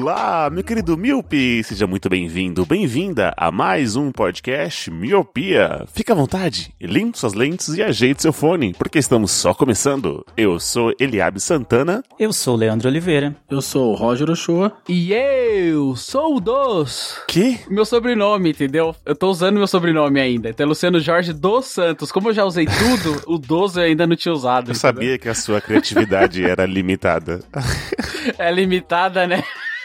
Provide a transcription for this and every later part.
Olá, meu querido Miope! Seja muito bem-vindo, bem-vinda a mais um podcast Miopia. Fique à vontade, limpe suas lentes e ajeite seu fone, porque estamos só começando. Eu sou Eliabe Santana. Eu sou o Leandro Oliveira. Eu sou o Roger Ochoa. E eu sou o Dos. Que? Meu sobrenome, entendeu? Eu tô usando meu sobrenome ainda. Então é Luciano Jorge dos Santos. Como eu já usei tudo, o Dos eu ainda não tinha usado. Eu sabia que a sua criatividade era limitada. entendeu? É limitada, né?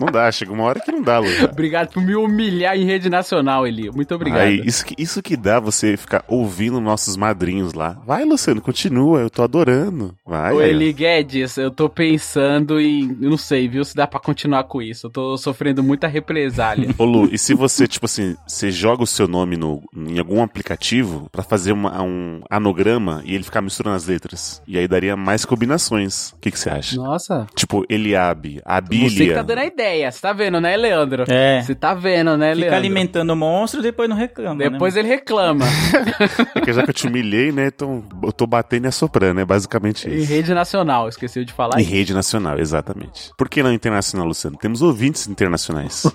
Não dá, chega uma hora que não dá, Lu. Obrigado por me humilhar em rede nacional, Eli. Muito obrigado. Aí, isso, que, isso que dá você ficar ouvindo nossos madrinhos lá. Vai, Luciano, continua, eu tô adorando. Vai. Ô. Eli Guedes, eu tô pensando em. Eu não sei, viu? Se dá pra continuar com isso. Eu tô sofrendo muita represália. Ô Lu, e se você, tipo assim, você joga o seu nome no, em algum aplicativo pra fazer uma- um anograma e ele ficar misturando as letras? E aí daria mais combinações. O que que você acha? Nossa. Tipo, Eliabe, Você que tá dando a ideia. Você tá vendo, né, Leandro? É. Você tá vendo, né, Fica Leandro? alimentando o monstro e depois não reclama. Depois né? ele reclama. É que já que eu te humilhei, né? Então eu tô batendo e assoprando, é basicamente em isso. rede nacional, esqueceu de falar Em isso. rede nacional, exatamente. Por que não internacional, Luciano? Temos ouvintes internacionais.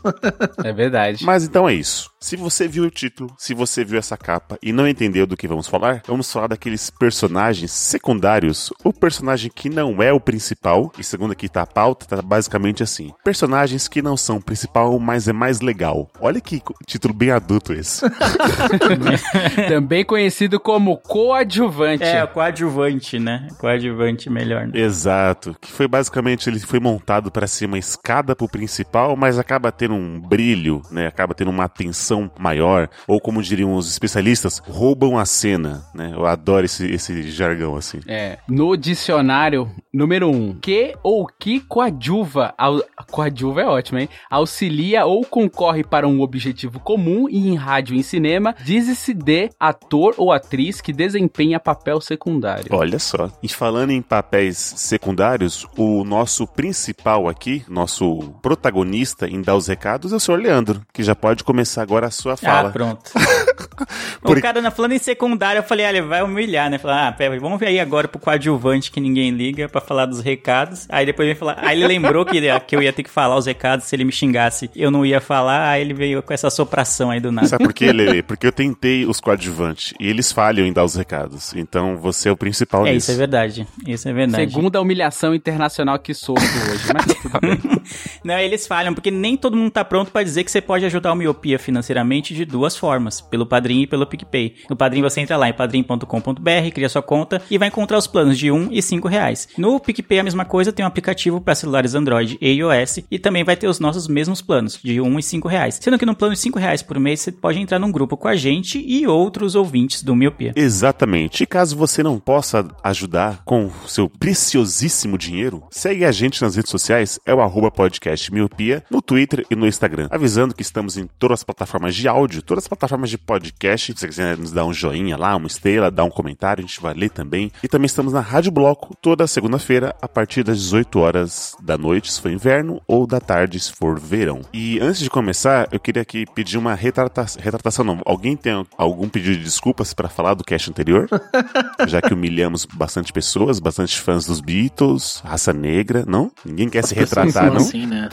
É verdade. Mas então é isso. Se você viu o título, se você viu essa capa e não entendeu do que vamos falar, vamos falar daqueles personagens secundários, o personagem que não é o principal, e segundo aqui tá a pauta, tá basicamente assim: personagens que não são o principal, mas é mais legal. Olha que título bem adulto esse. Também conhecido como coadjuvante. É, coadjuvante, né? Coadjuvante melhor. né? Exato, que foi basicamente ele foi montado para ser uma escada pro principal, mas acaba tendo um brilho, né? Acaba tendo uma atenção maior, ou como diriam os especialistas, roubam a cena, né? Eu adoro esse, esse jargão assim. É, no dicionário, número 1, um, que ou que coadjuva, au, coadjuva é ótimo, hein? Auxilia ou concorre para um objetivo comum e em rádio e em cinema, diz-se de ator ou atriz que desempenha papel secundário. Olha só. E falando em papéis secundários, o nosso principal aqui, nosso protagonista em dar os recados é o senhor Leandro, que já pode começar agora a sua fala. Ah, pronto. Por- O cara, na- falando em secundário, eu falei, ah, ele vai humilhar, né? Falar, ah, pera, vamos ver aí agora pro coadjuvante que ninguém liga pra falar dos recados. Aí depois ele falar, aí ele lembrou que, ele- que eu ia ter que falar os recados, se ele me xingasse, eu não ia falar, aí ele veio com essa sopração aí do nada. Sabe por quê, Lele? Porque eu tentei os coadjuvantes e eles falham em dar os recados. Então você é o principal É, nisso. isso é verdade. Isso é verdade. Segunda humilhação internacional que sofro hoje, mas tá tudo bem. Não, eles falham, porque nem todo mundo tá pronto pra dizer que você pode ajudar o Miopia financeiramente de duas formas, pelo Padrim e pelo PicPay. No Padrim você entra lá em padrim.com.br, cria sua conta e vai encontrar os planos de 1 e 5 reais. No PicPay a mesma coisa, tem um aplicativo para celulares Android e iOS e também vai ter os nossos mesmos planos, de 1 e 5 reais. Sendo que no plano de 5 reais por mês você pode entrar num grupo com a gente e outros ouvintes do Miopia. Exatamente. E caso você não possa ajudar com seu preciosíssimo dinheiro, segue a gente nas redes sociais, é o arroba podcast miopia, no Twitter e no Instagram. Avisando que estamos em todas as plataformas de áudio, todas as plataformas de podcast. Se você quiser nos dar um joinha lá, uma estrela, dar um comentário, a gente vai ler também. E também estamos na Rádio Bloco toda segunda-feira, a partir das 18 horas da noite, se for inverno, ou da tarde, se for verão. E antes de começar, eu queria aqui pedir uma retrata retratação. Não. Alguém tem algum pedido de desculpas para falar do cast anterior? Já que humilhamos bastante pessoas, bastante fãs dos Beatles, raça negra, não? Ninguém quer se Pessoas retratar, não? assim, né?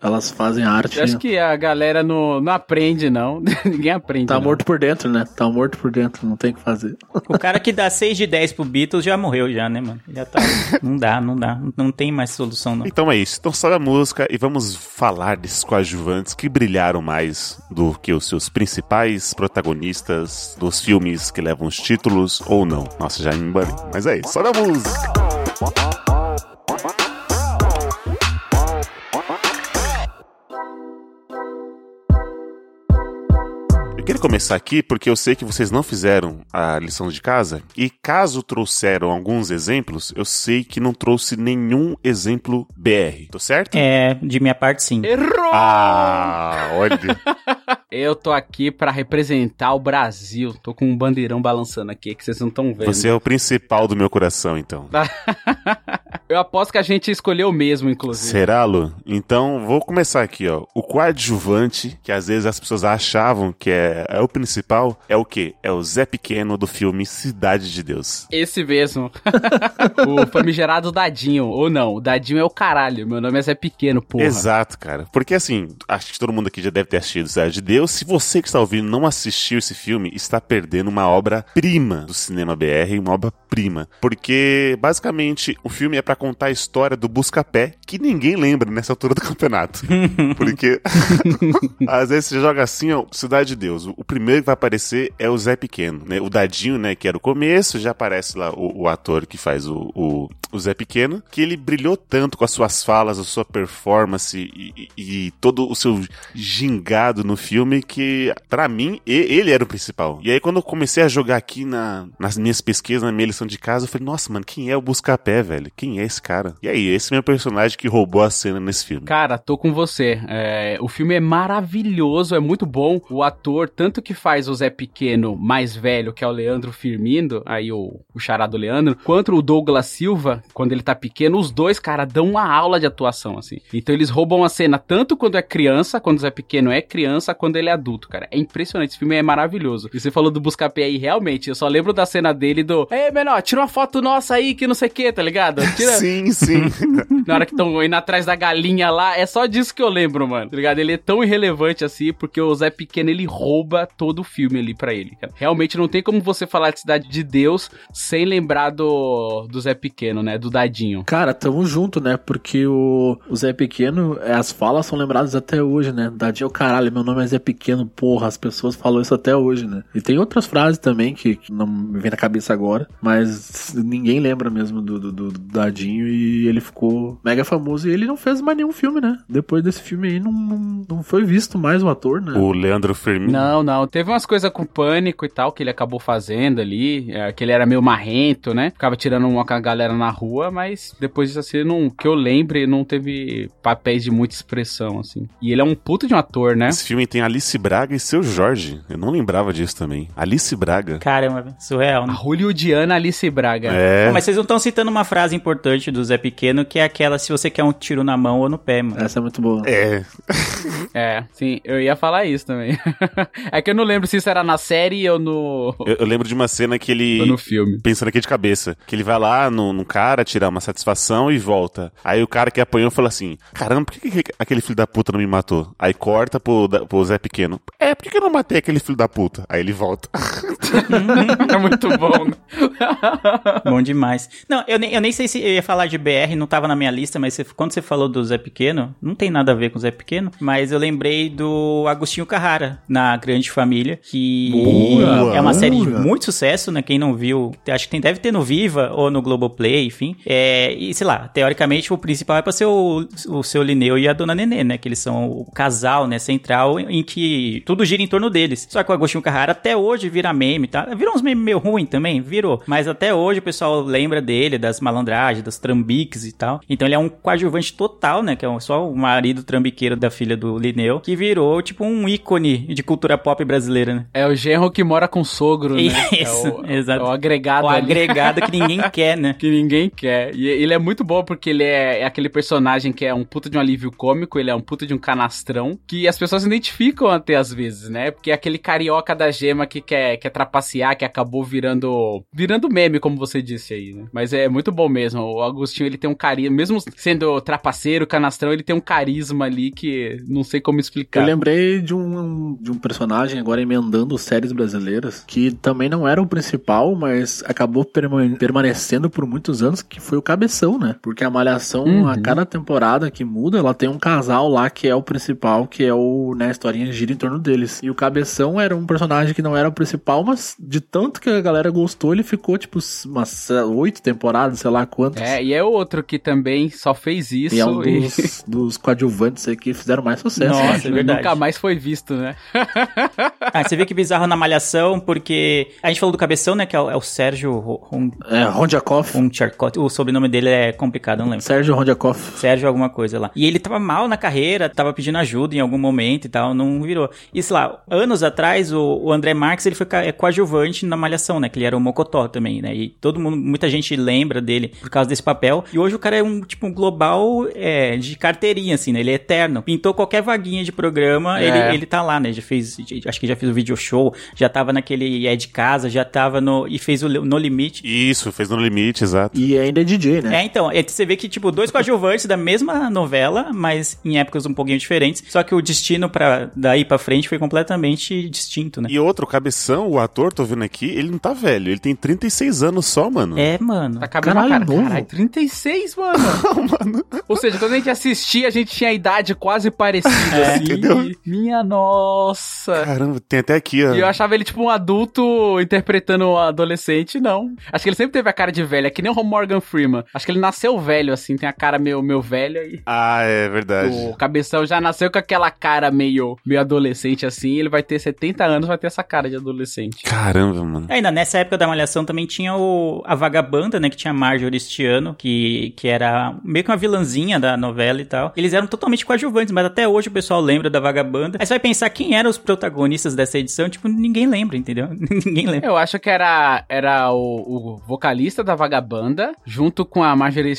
Elas fazem arte. Eu acho que a galera não, não aprende, não. Ninguém aprende. Tá não. morto por dentro, né? Tá morto por dentro, não tem o que fazer. O cara que dá 6 de 10 pro Beatles já morreu já, né, mano? Já tá. Não dá, não dá. Não tem mais solução, não. Então é isso. Então sobe a música e vamos falar desses coadjuvantes que brilharam mais do que os seus principais protagonistas dos filmes que levam os títulos ou não. Nossa, já me embanei. Mas é isso. Sobe a música. Eu queria começar aqui porque eu sei que vocês não fizeram a lição de casa e caso trouxeram alguns exemplos, eu sei que não trouxe nenhum exemplo BR. Tô certo? É, de minha parte, sim. Errou! Ah, olha. Eu tô aqui pra representar o Brasil. Tô com um bandeirão balançando aqui que vocês não estão vendo. Você é o principal do meu coração, então. Eu aposto que a gente escolheu o mesmo, inclusive. Será, Lu? Então, vou começar aqui, ó. O coadjuvante, que às vezes as pessoas achavam que é, é o principal, é o quê? É o Zé Pequeno do filme Cidade de Deus. Esse mesmo. o famigerado Dadinho. Ou não, o Dadinho é o caralho. Meu nome é Zé Pequeno, porra. Exato, cara. Porque assim, acho que todo mundo aqui já deve ter assistido Cidade de Deus. Se você que está ouvindo não assistiu esse filme, está perdendo uma obra-prima do cinema BR, uma obra-prima. Porque, basicamente, o filme é pra contar a história do Buscapé, que ninguém lembra nessa altura do campeonato. Porque, às vezes você joga assim, ó, Cidade de Deus. O primeiro que vai aparecer é o Zé Pequeno, né? O Dadinho, né, que era o começo, já aparece lá o, o ator que faz o, o, o Zé Pequeno, que ele brilhou tanto com as suas falas, a sua performance e, e- e todo o seu gingado no filme que, pra mim, ele era o principal. E aí, quando eu comecei a jogar aqui na, nas minhas pesquisas, na minha lição de casa, eu falei, nossa, mano, quem é o Buscapé, velho? Quem é esse cara? E aí, esse é meu personagem que roubou a cena nesse filme. Cara, tô com você. É, o filme é maravilhoso, é muito bom. O ator, tanto que faz o Zé Pequeno mais velho, que é o Leandro Firmindo, aí o, o charado Leandro, quanto o Douglas Silva, quando ele tá pequeno, os dois, cara, dão uma aula de atuação, assim. Então eles roubam a cena tanto quando é criança, quando o Zé Pequeno é criança, quando ele é adulto, cara. É impressionante, esse filme é maravilhoso. E você falou do Buscapé aí, realmente, eu só lembro da cena dele do Ei, menor, tira uma foto nossa aí, que não sei o que, tá ligado? Tira... Sim, sim. Na hora que estão indo atrás da galinha lá, é só disso que eu lembro, mano. Tá ligado? Ele é tão irrelevante assim, porque o Zé Pequeno ele rouba todo o filme ali pra ele, cara. Realmente não tem como você falar de Cidade de Deus sem lembrar do, do Zé Pequeno, né? Do Dadinho. Cara, tamo junto, né? Porque o, o Zé Pequeno, é, as falas são lembradas até hoje, né? Dadinho é o caralho, meu nome é Zé Pequeno, porra, as pessoas falam isso até hoje, né? E tem outras frases também que, que não me vem na cabeça agora, mas ninguém lembra mesmo do, do, do Dadinho e ele ficou mega famoso e ele não fez mais nenhum filme, né? Depois desse filme aí não, não, não foi visto mais o ator, né? o Leandro Firmino. Não, não. Teve umas coisas com pânico e tal que ele acabou fazendo ali. é, que ele era meio marrento, né? Ficava tirando uma com a galera na rua, mas depois disso assim, não, que eu lembre, não teve papéis de muita expressão, assim. E ele é um puta de um ator, né? Esse filme tem Alice Braga e seu Jorge. Eu não lembrava disso também. Alice Braga. Caramba, surreal, A né? hollywoodiana Alice Braga. É. Mas vocês não estão citando uma frase importante do Zé Pequeno, que é aquela se você quer um tiro na mão ou no pé, mano. Essa é muito boa. É. É, sim, eu ia falar isso também. é que eu não lembro se isso era na série ou no, Eu, eu lembro de uma cena que ele. ou no filme. Pensando aqui de cabeça. Que ele vai lá no, no cara tirar uma satisfação e volta. Aí o cara que apanhou fala assim: Caramba, por que, que aquele filho da puta não me matou? Aí corta pro, da- pro Zé Pequeno. É, por que, que eu não matei aquele filho da puta? Aí ele volta. é muito bom. Bom demais. Não, eu nem, eu nem sei se eu ia falar de BR, não tava na minha lista, mas você- quando você falou do Zé Pequeno, não tem nada a ver com o Zé Pequeno, mas eu lembrei do Agostinho Carrara, na Grande Família, que Boa, é uma série de boa. muito sucesso, né? Quem não viu, acho que tem, deve ter no Viva ou no Globoplay, enfim. É, e sei lá, teoricamente o principal é pra ser o, o seu Lineu e a Dona Nenê, né? Que eles são o casal, né? Central, em que tudo gira em torno deles. Só que o Agostinho Carrara até hoje vira meme, tá? Virou uns memes meio ruim também, virou. Mas até hoje o pessoal lembra dele, das malandragens, das trambiques e tal. Então ele é um coadjuvante total, né? Que é só o marido trambiqueiro da filha do Lineu, que virou tipo um ícone de cultura pop brasileira, né? É o genro que mora com o sogro, né? Isso, é o, exato. É o agregado O ali. agregado que ninguém quer, né? Que ninguém quer. E ele é muito bom porque ele é, é aquele personagem que é um puta de um alívio cômico, ele é um puta de um canastrão, que as pessoas se identificam até às vezes, né? Porque é aquele carioca da gema que quer, quer trapacear, que acabou virando virando meme, como você disse aí, né? Mas é muito bom mesmo. O Agostinho, ele tem um carisma, mesmo sendo trapaceiro, canastrão, ele tem um carisma ali que não sei como explicar. Eu lembrei de um, de um personagem, agora emendando séries brasileiras, que também não era o principal, mas acabou perma- permanecendo por muitos anos, que foi o Cabeção, né? Porque a Malhação, Uhum. a cada temporada que muda, ela tem um casal lá que é o principal, que é o, né, a historinha gira em torno deles. E o Cabeção era um personagem que não era o principal, mas de tanto que a galera gostou, ele ficou, tipo, umas oito temporadas, sei lá quantas. É, e é outro que também só fez isso E é um e- dos, dos coadjuvantes aí que fizeram mais sucesso. Nossa, né? é verdade. nunca mais foi visto, né? Ah, você vê que bizarro na Malhação, porque a gente falou do Cabeção, né, que é o, é o Sérgio Ron- É, Rondiakov. Roncharkot. O sobrenome dele é complicado, não lembro. Sérgio Rondiakov. Sérgio alguma coisa lá. E ele tava mal na carreira, tava pedindo ajuda em algum momento e tal, não virou. E sei lá, anos atrás, o, o André Marques, ele foi é coadjuvante na Malhação, né? Que ele era o Mocotó também, né? E todo mundo, muita gente lembra dele por causa desse papel. E hoje o cara é um, tipo, um global é, de carteirinha, assim, né? Ele é eterno. Pintou qualquer vaguinha de programa, É. ele, ele tá lá, né? Já fez, acho que já fez o video show, já tava naquele É de Casa, já tava no, e fez o No Limite. Isso, fez no limite, exato. E ainda é DJ, né? É, então, é, você vê que, tipo, dois coadjuvantes da mesma novela, mas em épocas um pouquinho diferentes, só que o destino para daí pra frente foi completamente distinto, né? E outro, o Cabeção, o ator, tô vendo aqui, ele não tá velho, ele tem 36 anos só, mano. É, mano. Tá cabendo Caralho, cara. novo. Caralho, 36, mano. Ou seja, quando a gente assistia, a gente tinha a idade quase parecida, assim. entendeu? Minha nossa. Caramba, tem até aqui, ó. E eu achava ele tipo um adulto interpretando um adolescente, não. Acho que ele sempre teve a cara de velho, é que nem o Morgan Freeman. Acho que ele nasceu velho, assim, tem a cara meio, meio velha e Ah, é verdade. o cabeção já nasceu com aquela cara meio, meio adolescente, assim. Ele vai ter 70 anos, vai ter essa cara de adolescente. Caramba, mano. Ainda nessa época da Malhação também tinha o, a Vagabanda, né? Que tinha a Marjorie este que, que era meio que uma vilãzinha da novela e tal. Eles eram totalmente coadjuvantes, mas até hoje o pessoal lembra da Vagabanda. Aí você vai pensar quem eram os protagonistas dessa edição, tipo, ninguém lembra, entendeu? ninguém lembra. Eu acho que era, era o, o vocalista da Vagabanda, junto com a Marjorie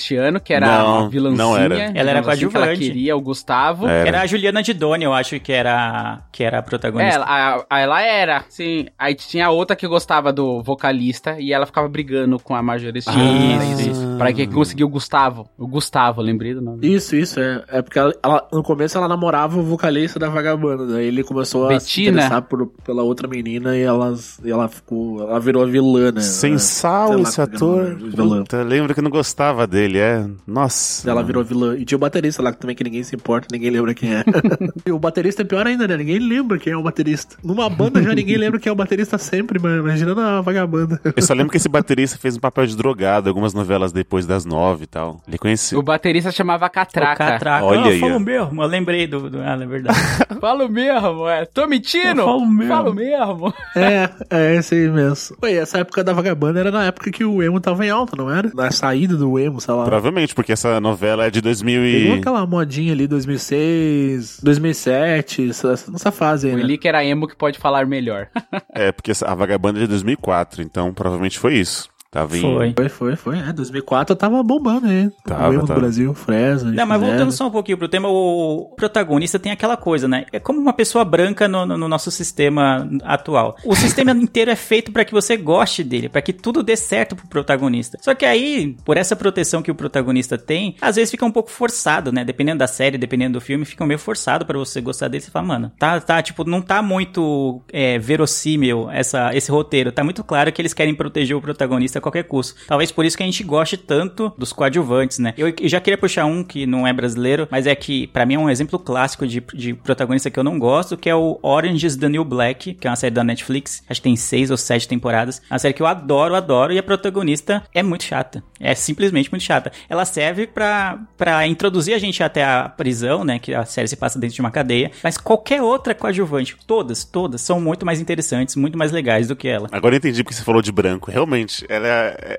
que era Não, uma vilãzinha. não era. Ela era assim, que Ela coadjuvante. queria o Gustavo. É. Era a Juliana Didoni, eu acho que era, que era a É, protagonista. ela, a- a- ela era, sim. Aí tinha outra que gostava do vocalista e ela ficava brigando com a Marjorie pra Isso, isso. Pra que conseguir o Gustavo. O Gustavo, lembrei do nome. Isso, isso, é. É porque ela, ela- no começo ela namorava o vocalista da Vagabanda, daí ele começou a se Bettina? interessar por, pela outra menina e, elas, e ela ficou. Ela virou a vilã, né? Sem sal esse é é ator. Puta, lembra que não gostava dele, é. Nossa. Ela virou vilã. E tinha o baterista lá que também que ninguém se importa, ninguém lembra quem é. e o baterista é pior ainda, né? Ninguém lembra quem é o baterista. Numa banda já ninguém lembra quem é o baterista sempre, mas imagina na vagabanda. Eu só lembro que esse baterista fez um papel de drogado, algumas novelas depois das nove e tal. Ele conhecia. O baterista chamava O Catraca. Catraca. Olha ah, aí, falo ó. mesmo. Eu lembrei do... do ah, é verdade. Falo mesmo, é. Tô mentindo? Eu falo mesmo. Falo mesmo. é, é esse aí mesmo. Ué, essa época da vagabanda era na época que o emo tava em alta, não era? Na saída do emo, sei lá. Provavelmente, porque essa novela é de 2000 Pegou e... aquela modinha ali, 2006, 2007, essa, nessa fase aí, O né? Eli que era emo que pode falar melhor. É, porque essa- a Vagabanda é de 2004, então provavelmente foi isso. Tava em... Foi. Foi, foi, foi. É, 2004 tava bombando aí. Tava, o tava. do Brasil, Fresno. Não, mas voltando só um pouquinho pro tema, o protagonista tem aquela coisa, né? É como uma pessoa branca no, no- no nosso sistema atual. O sistema inteiro é feito pra que você goste dele, pra que tudo dê certo pro protagonista. Só que aí, por essa proteção que o protagonista tem, às vezes fica um pouco forçado, né? Dependendo da série, dependendo do filme, fica meio forçado pra você gostar dele. Você fala, mano, tá, tá, tipo, não tá muito é, verossímil essa, esse roteiro. Tá muito claro que eles querem proteger o protagonista qualquer custo. Talvez por isso que a gente goste tanto dos coadjuvantes, né? Eu, já queria puxar um que não é brasileiro, mas é que pra mim é um exemplo clássico de, de protagonista que eu não gosto, que é o Orange is the New Black, que é uma série da Netflix. Acho que tem seis ou sete temporadas. É uma série que eu adoro, adoro, e a protagonista é muito chata. É simplesmente muito chata. Ela serve pra, pra introduzir a gente até a prisão, né? Que a série se passa dentro de uma cadeia. Mas qualquer outra coadjuvante, todas, todas, são muito mais interessantes, muito mais legais do que ela. Agora eu entendi porque você falou de branco. Realmente, ela é,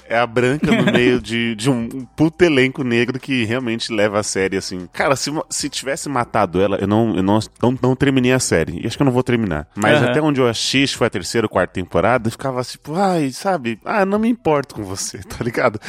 é a branca no meio de, de um puto elenco negro que realmente leva a série assim. Cara, se, se tivesse matado ela, eu não, eu não, não, não terminei a série. E acho que eu não vou terminar. Mas Aham. até onde eu acho que foi a terceira ou quarta temporada, eu ficava tipo, ai, sabe? Ah, não me importo com você, tá ligado?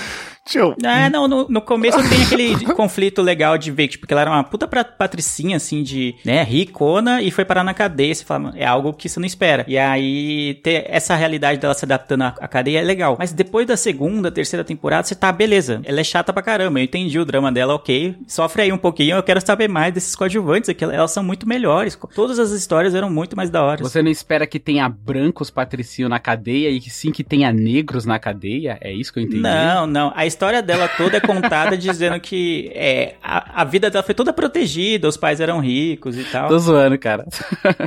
Tio, É, não, no, no começo tem aquele conflito legal de ver, tipo, porque ela era uma puta patricinha, assim, de, né, ricona, e foi parar na cadeia, você fala, é algo que você não espera. E aí, ter essa realidade dela se adaptando à, à cadeia é legal. Mas depois da segunda, terceira temporada, você tá, beleza, ela é chata pra caramba, eu entendi o drama dela, ok, sofre aí um pouquinho, eu quero saber mais desses coadjuvantes, aqui, elas são muito melhores, todas as histórias eram muito mais da hora. Você não espera que tenha brancos patricinhos na cadeia e que sim que tenha negros na cadeia? É isso que eu entendi? Não, não. A história dela toda é contada dizendo que é, a, a vida dela foi toda protegida, os pais eram ricos e tal. Tô zoando, cara.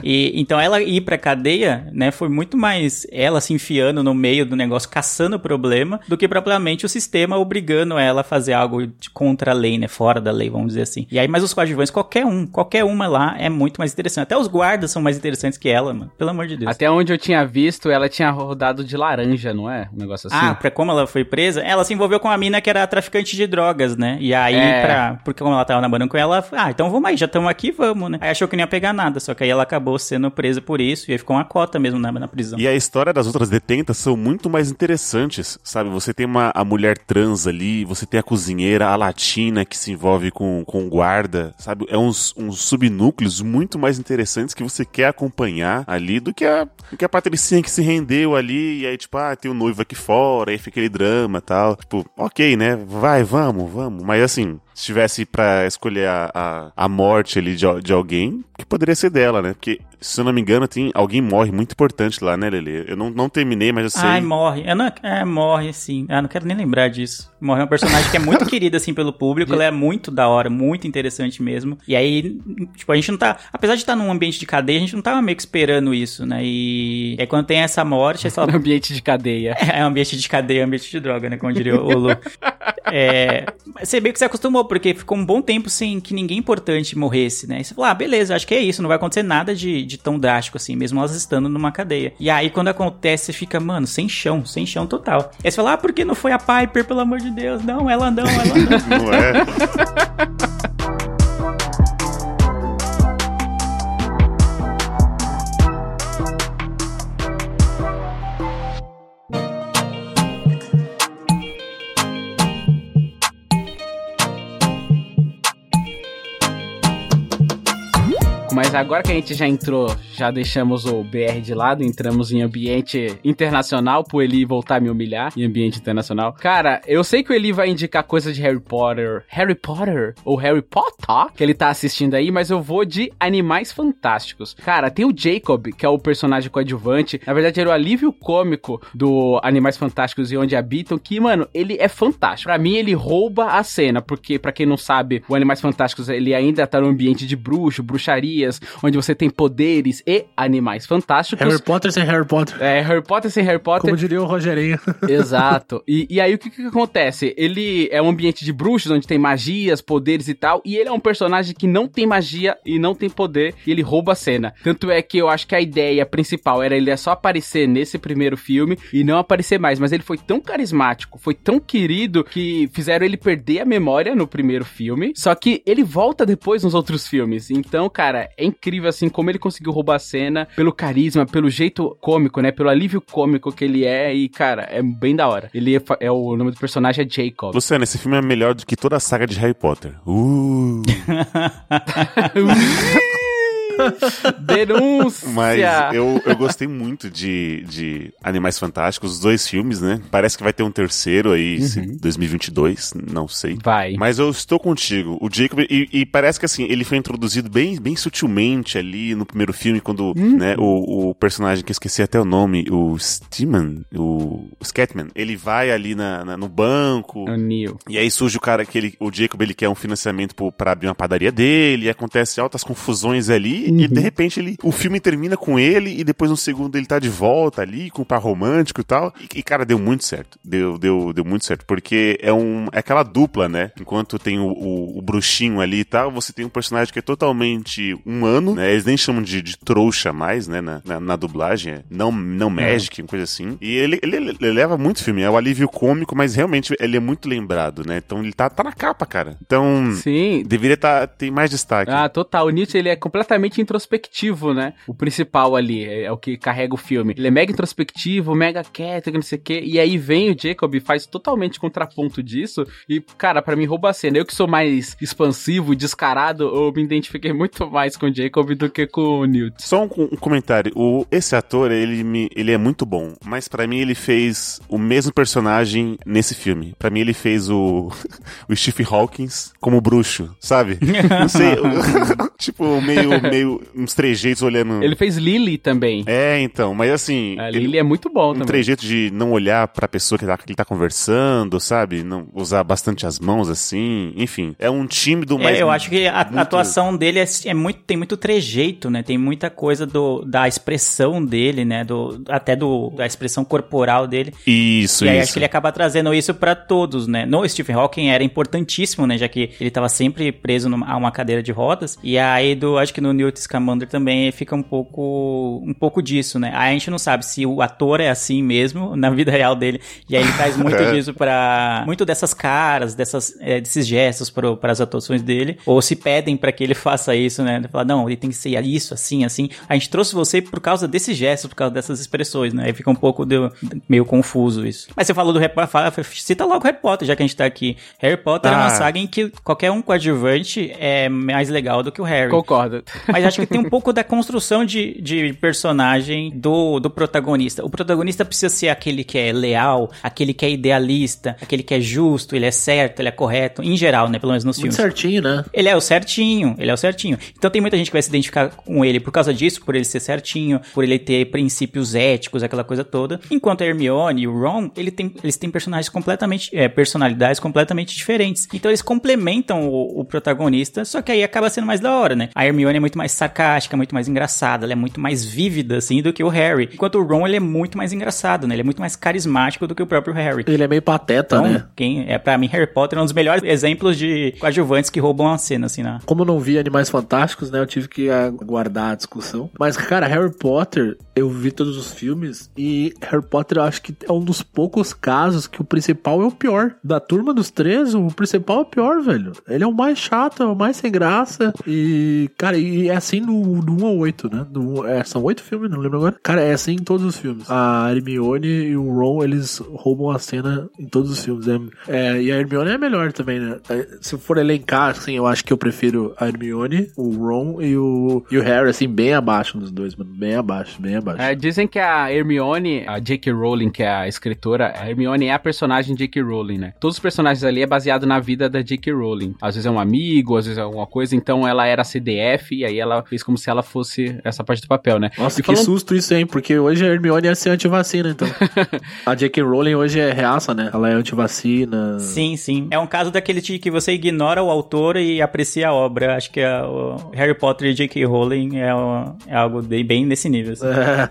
E então ela ir pra cadeia, né, foi muito mais ela se enfiando no meio do negócio, caçando o problema, do que propriamente o sistema obrigando ela a fazer algo de contra a lei, né, fora da lei, vamos dizer assim. E aí, mas os coadjuvantes, qualquer um, qualquer uma lá é muito mais interessante. Até os guardas são mais interessantes que ela, mano. Pelo amor de Deus. Até onde eu tinha visto, ela tinha rodado de laranja, não é? Um negócio assim. Ah, pra como ela foi presa, ela se envolveu com a mina que era traficante de drogas, né? E aí, É. pra, porque como ela tava namorando com ela, ah, então vamos aí, já estamos aqui, vamos, né? Aí achou que não ia pegar nada, só que aí ela acabou sendo presa por isso, e aí ficou uma cota mesmo na, na prisão. E a história das outras detentas são muito mais interessantes, sabe? Você tem uma, a mulher trans ali, você tem a cozinheira, a latina que se envolve com, com o guarda, sabe? É uns, uns subnúcleos muito mais interessantes que você quer acompanhar ali do que a, do que a patricinha que se rendeu ali e aí, tipo, ah, tem o noivo aqui fora, aí fica aquele drama e tal. Tipo, ok, né? Vai, vamos, vamos. Mas assim, se tivesse pra escolher a, a, a morte ali de, de alguém, que poderia ser dela, né? Porque, se eu não me engano, tem alguém morre muito importante lá, né, Lele? Eu não, não terminei, mas eu sei. Ai, morre. Eu não, é, morre, sim. Ah, não quero nem lembrar disso. Morre é um personagem que é muito querido, assim, pelo público. Ela é muito da hora, muito interessante mesmo. E aí, tipo, a gente não tá... Apesar de estar num ambiente de cadeia, a gente não tava meio que esperando isso, né? E aí quando tem essa morte, fala, No ambiente de cadeia. É um ambiente de cadeia, ambiente de droga, né? Como diria o Lu. É, você meio que se acostumou, porque ficou um bom tempo sem que ninguém importante morresse, né? E você falou, ah, beleza, acho que é isso, não vai acontecer nada de, de tão drástico assim, mesmo elas estando numa cadeia. E aí, quando acontece, você fica, mano, sem chão, sem chão total. Aí você fala, ah, por que não foi a Piper, pelo amor de Deus? Não, ela não, ela não. Não é? Mas agora que a gente já entrou, já deixamos o BR de lado, entramos em ambiente internacional, pro Eli voltar a me humilhar em ambiente internacional. Cara, eu sei que o Eli vai indicar coisa de Harry Potter. Harry Potter? Ou Harry Potter? Que ele tá assistindo aí, mas eu vou de Animais Fantásticos. Cara, tem o Jacob, que é o personagem coadjuvante. Na verdade, era o alívio cômico do Animais Fantásticos e Onde Habitam, que, mano, ele é fantástico. Pra mim, ele rouba a cena, porque, pra quem não sabe, o Animais Fantásticos, ele ainda tá no ambiente de bruxo, onde você tem poderes e animais fantásticos. Harry Potter sem Harry Potter. É, Harry Potter sem Harry Potter. Como diria o Rogerinho. Exato. E, e aí o que, que acontece? Ele é um ambiente de bruxos, onde tem magias, poderes e tal, e ele é um personagem que não tem magia e não tem poder, e ele rouba a cena. Tanto é que eu acho que a ideia principal era ele só aparecer nesse primeiro filme e não aparecer mais, mas ele foi tão carismático, foi tão querido, que fizeram ele perder a memória no primeiro filme, só que ele volta depois nos outros filmes. Então, cara, é incrível assim como ele conseguiu roubar a cena pelo carisma, pelo jeito cômico, né? Pelo alívio cômico que ele é e, cara, é bem da hora. Ele é, é o nome do personagem é Jacob. Luciano, esse filme é melhor do que toda a saga de Harry Potter. Uh! Denúncia! Mas eu, eu gostei muito de, de Animais Fantásticos, os dois filmes, né? Parece que vai ter um terceiro aí, se- 2022, não sei. Vai. Mas eu estou contigo. O Jacob, e, e parece que assim, ele foi introduzido bem, bem sutilmente ali no primeiro filme, quando né, o, o personagem que eu esqueci até o nome, o Steeman, o Scatman, ele vai ali na, na- no banco. O Neil. E aí surge o cara que ele, o Jacob, ele quer um financiamento pro- pra abrir uma padaria dele, e acontece altas confusões ali, e de repente ele, o filme termina com ele, e depois no segundo ele tá de volta ali, com o par romântico e tal. E, e, cara, deu muito certo. Deu, deu, deu muito certo, porque é um, é aquela dupla, né? Enquanto tem o, o, o bruxinho ali e tal, você tem um personagem que é totalmente humano, né? Eles nem chamam de, de trouxa mais, né? Na, na, na dublagem, é não, não magic, uma coisa assim. E ele, ele, ele leva muito filme, é o alívio cômico, mas realmente ele é muito lembrado, né? Então ele tá, tá na capa, cara. Então, Sim. deveria tá, ter mais destaque. Ah, total. O Nietzsche, ele é completamente introspectivo, né? O principal ali, é, é o que carrega o filme. Ele é mega introspectivo, mega quieto, não sei o quê. E aí vem o Jacob e faz totalmente contraponto disso. E, cara, pra mim rouba a cena. Eu que sou mais expansivo, descarado, eu me identifiquei muito mais com o Jacob do que com o Newt. Só um, um comentário. O, esse ator, ele, me, ele é muito bom. Mas pra mim ele fez o mesmo personagem nesse filme. Pra mim ele fez o, o Stephen Hawkins como bruxo, sabe? Não sei. tipo, meio, meio meio uns trejeitos olhando. Ele fez Lily também. É, então, mas assim. A ele- Lily é muito bom um também. trejeito de não olhar pra pessoa que, tá, que ele tá conversando, sabe? Não usar bastante as mãos assim. Enfim, é um tímido, mas. É, eu acho que a, a muito- atuação dele é, é muito, tem muito trejeito, né? Tem muita coisa do, da expressão dele, né? Do, até do, da expressão corporal dele. Isso, e aí isso. acho que ele acaba trazendo isso pra todos, né? No Stephen Hawking era importantíssimo, né? Já que ele tava sempre preso numa, a uma cadeira de rodas. E aí do, acho que no Newt Scamander também fica um pouco, um pouco disso, né? Aí a gente não sabe se o ator é assim mesmo na vida real dele. E aí ele traz muito É. disso pra, muito dessas caras, dessas, é, desses gestos para as atuações dele. Ou se pedem pra que ele faça isso, né? Falar, não, ele tem que ser isso, assim, assim. A gente trouxe você por causa desses gestos, por causa dessas expressões, né? Aí fica um pouco do- meio confuso isso. Mas você falou do Harry Potter, fala- cita logo Harry Potter, já que a gente tá aqui. Harry Potter é uma Ah. saga em que qualquer um coadjuvante é mais legal do que o Harry. Concordo. Mas acho que tem um pouco da construção de, de personagem do, do protagonista. O protagonista precisa ser aquele que é leal, aquele que é idealista, aquele que é justo, ele é certo, ele é correto, em geral, né? Pelo menos nos Muito filmes. certinho, né? Ele é o certinho, ele é o certinho. Então tem muita gente que vai se identificar com ele por causa disso, por ele ser certinho, por ele ter princípios éticos, aquela coisa toda. Enquanto a Hermione e o Ron, ele tem, eles têm personagens completamente, é, personalidades completamente diferentes. Então eles complementam o, o protagonista, só que aí acaba sendo mais da hora, né? A Hermione é muito mais sarcástica, muito mais engraçada, ela é muito mais vívida, assim, do que o Harry. Enquanto o Ron, ele é muito mais engraçado, né? Ele é muito mais carismático do que o próprio Harry. Ele é meio pateta, Então, né? quem é para mim Harry Potter é um dos melhores exemplos de coadjuvantes que roubam a cena assim, na Como eu não vi Animais Fantásticos, né? Eu tive que aguardar a discussão. Mas, cara, Harry Potter, eu vi todos os filmes e Harry Potter eu acho que é um dos poucos casos que o principal é o pior. Da turma dos três, o principal é o pior, velho. Ele é o mais chato, é o mais sem graça. E, cara, e é assim no, do 1 ao 8, né? É, são oito filmes, não lembro agora. Cara, é assim em todos os filmes. A Hermione e o Ron, eles roubam a cena em todos os filmes. É, é, e a Hermione é a melhor também, né? É, Se for elencar, assim, eu acho que eu prefiro a Hermione, o Ron e o, e o Harry, assim, bem abaixo dos dois, mano. Bem abaixo, bem abaixo. É, dizem que a Hermione, a J.K. Rowling, que é a escritora, a Hermione é a personagem J.K. Rowling, né? Todos os personagens ali é baseado na vida da J.K. Rowling. Às vezes é um amigo, às vezes é alguma coisa, então ela era CDF e aí ela fez como se ela fosse essa parte do papel, né? Nossa, E que falando- susto isso, hein? Porque hoje a Hermione é ser antivacina, então. a J.K. Rowling hoje é reaça, né? Ela é antivacina. Sim, sim. É um caso daquele de que você ignora o autor e aprecia a obra. Acho que a- Harry Potter e J.K. Rowling é, o- é algo de- bem nesse nível. assim. É.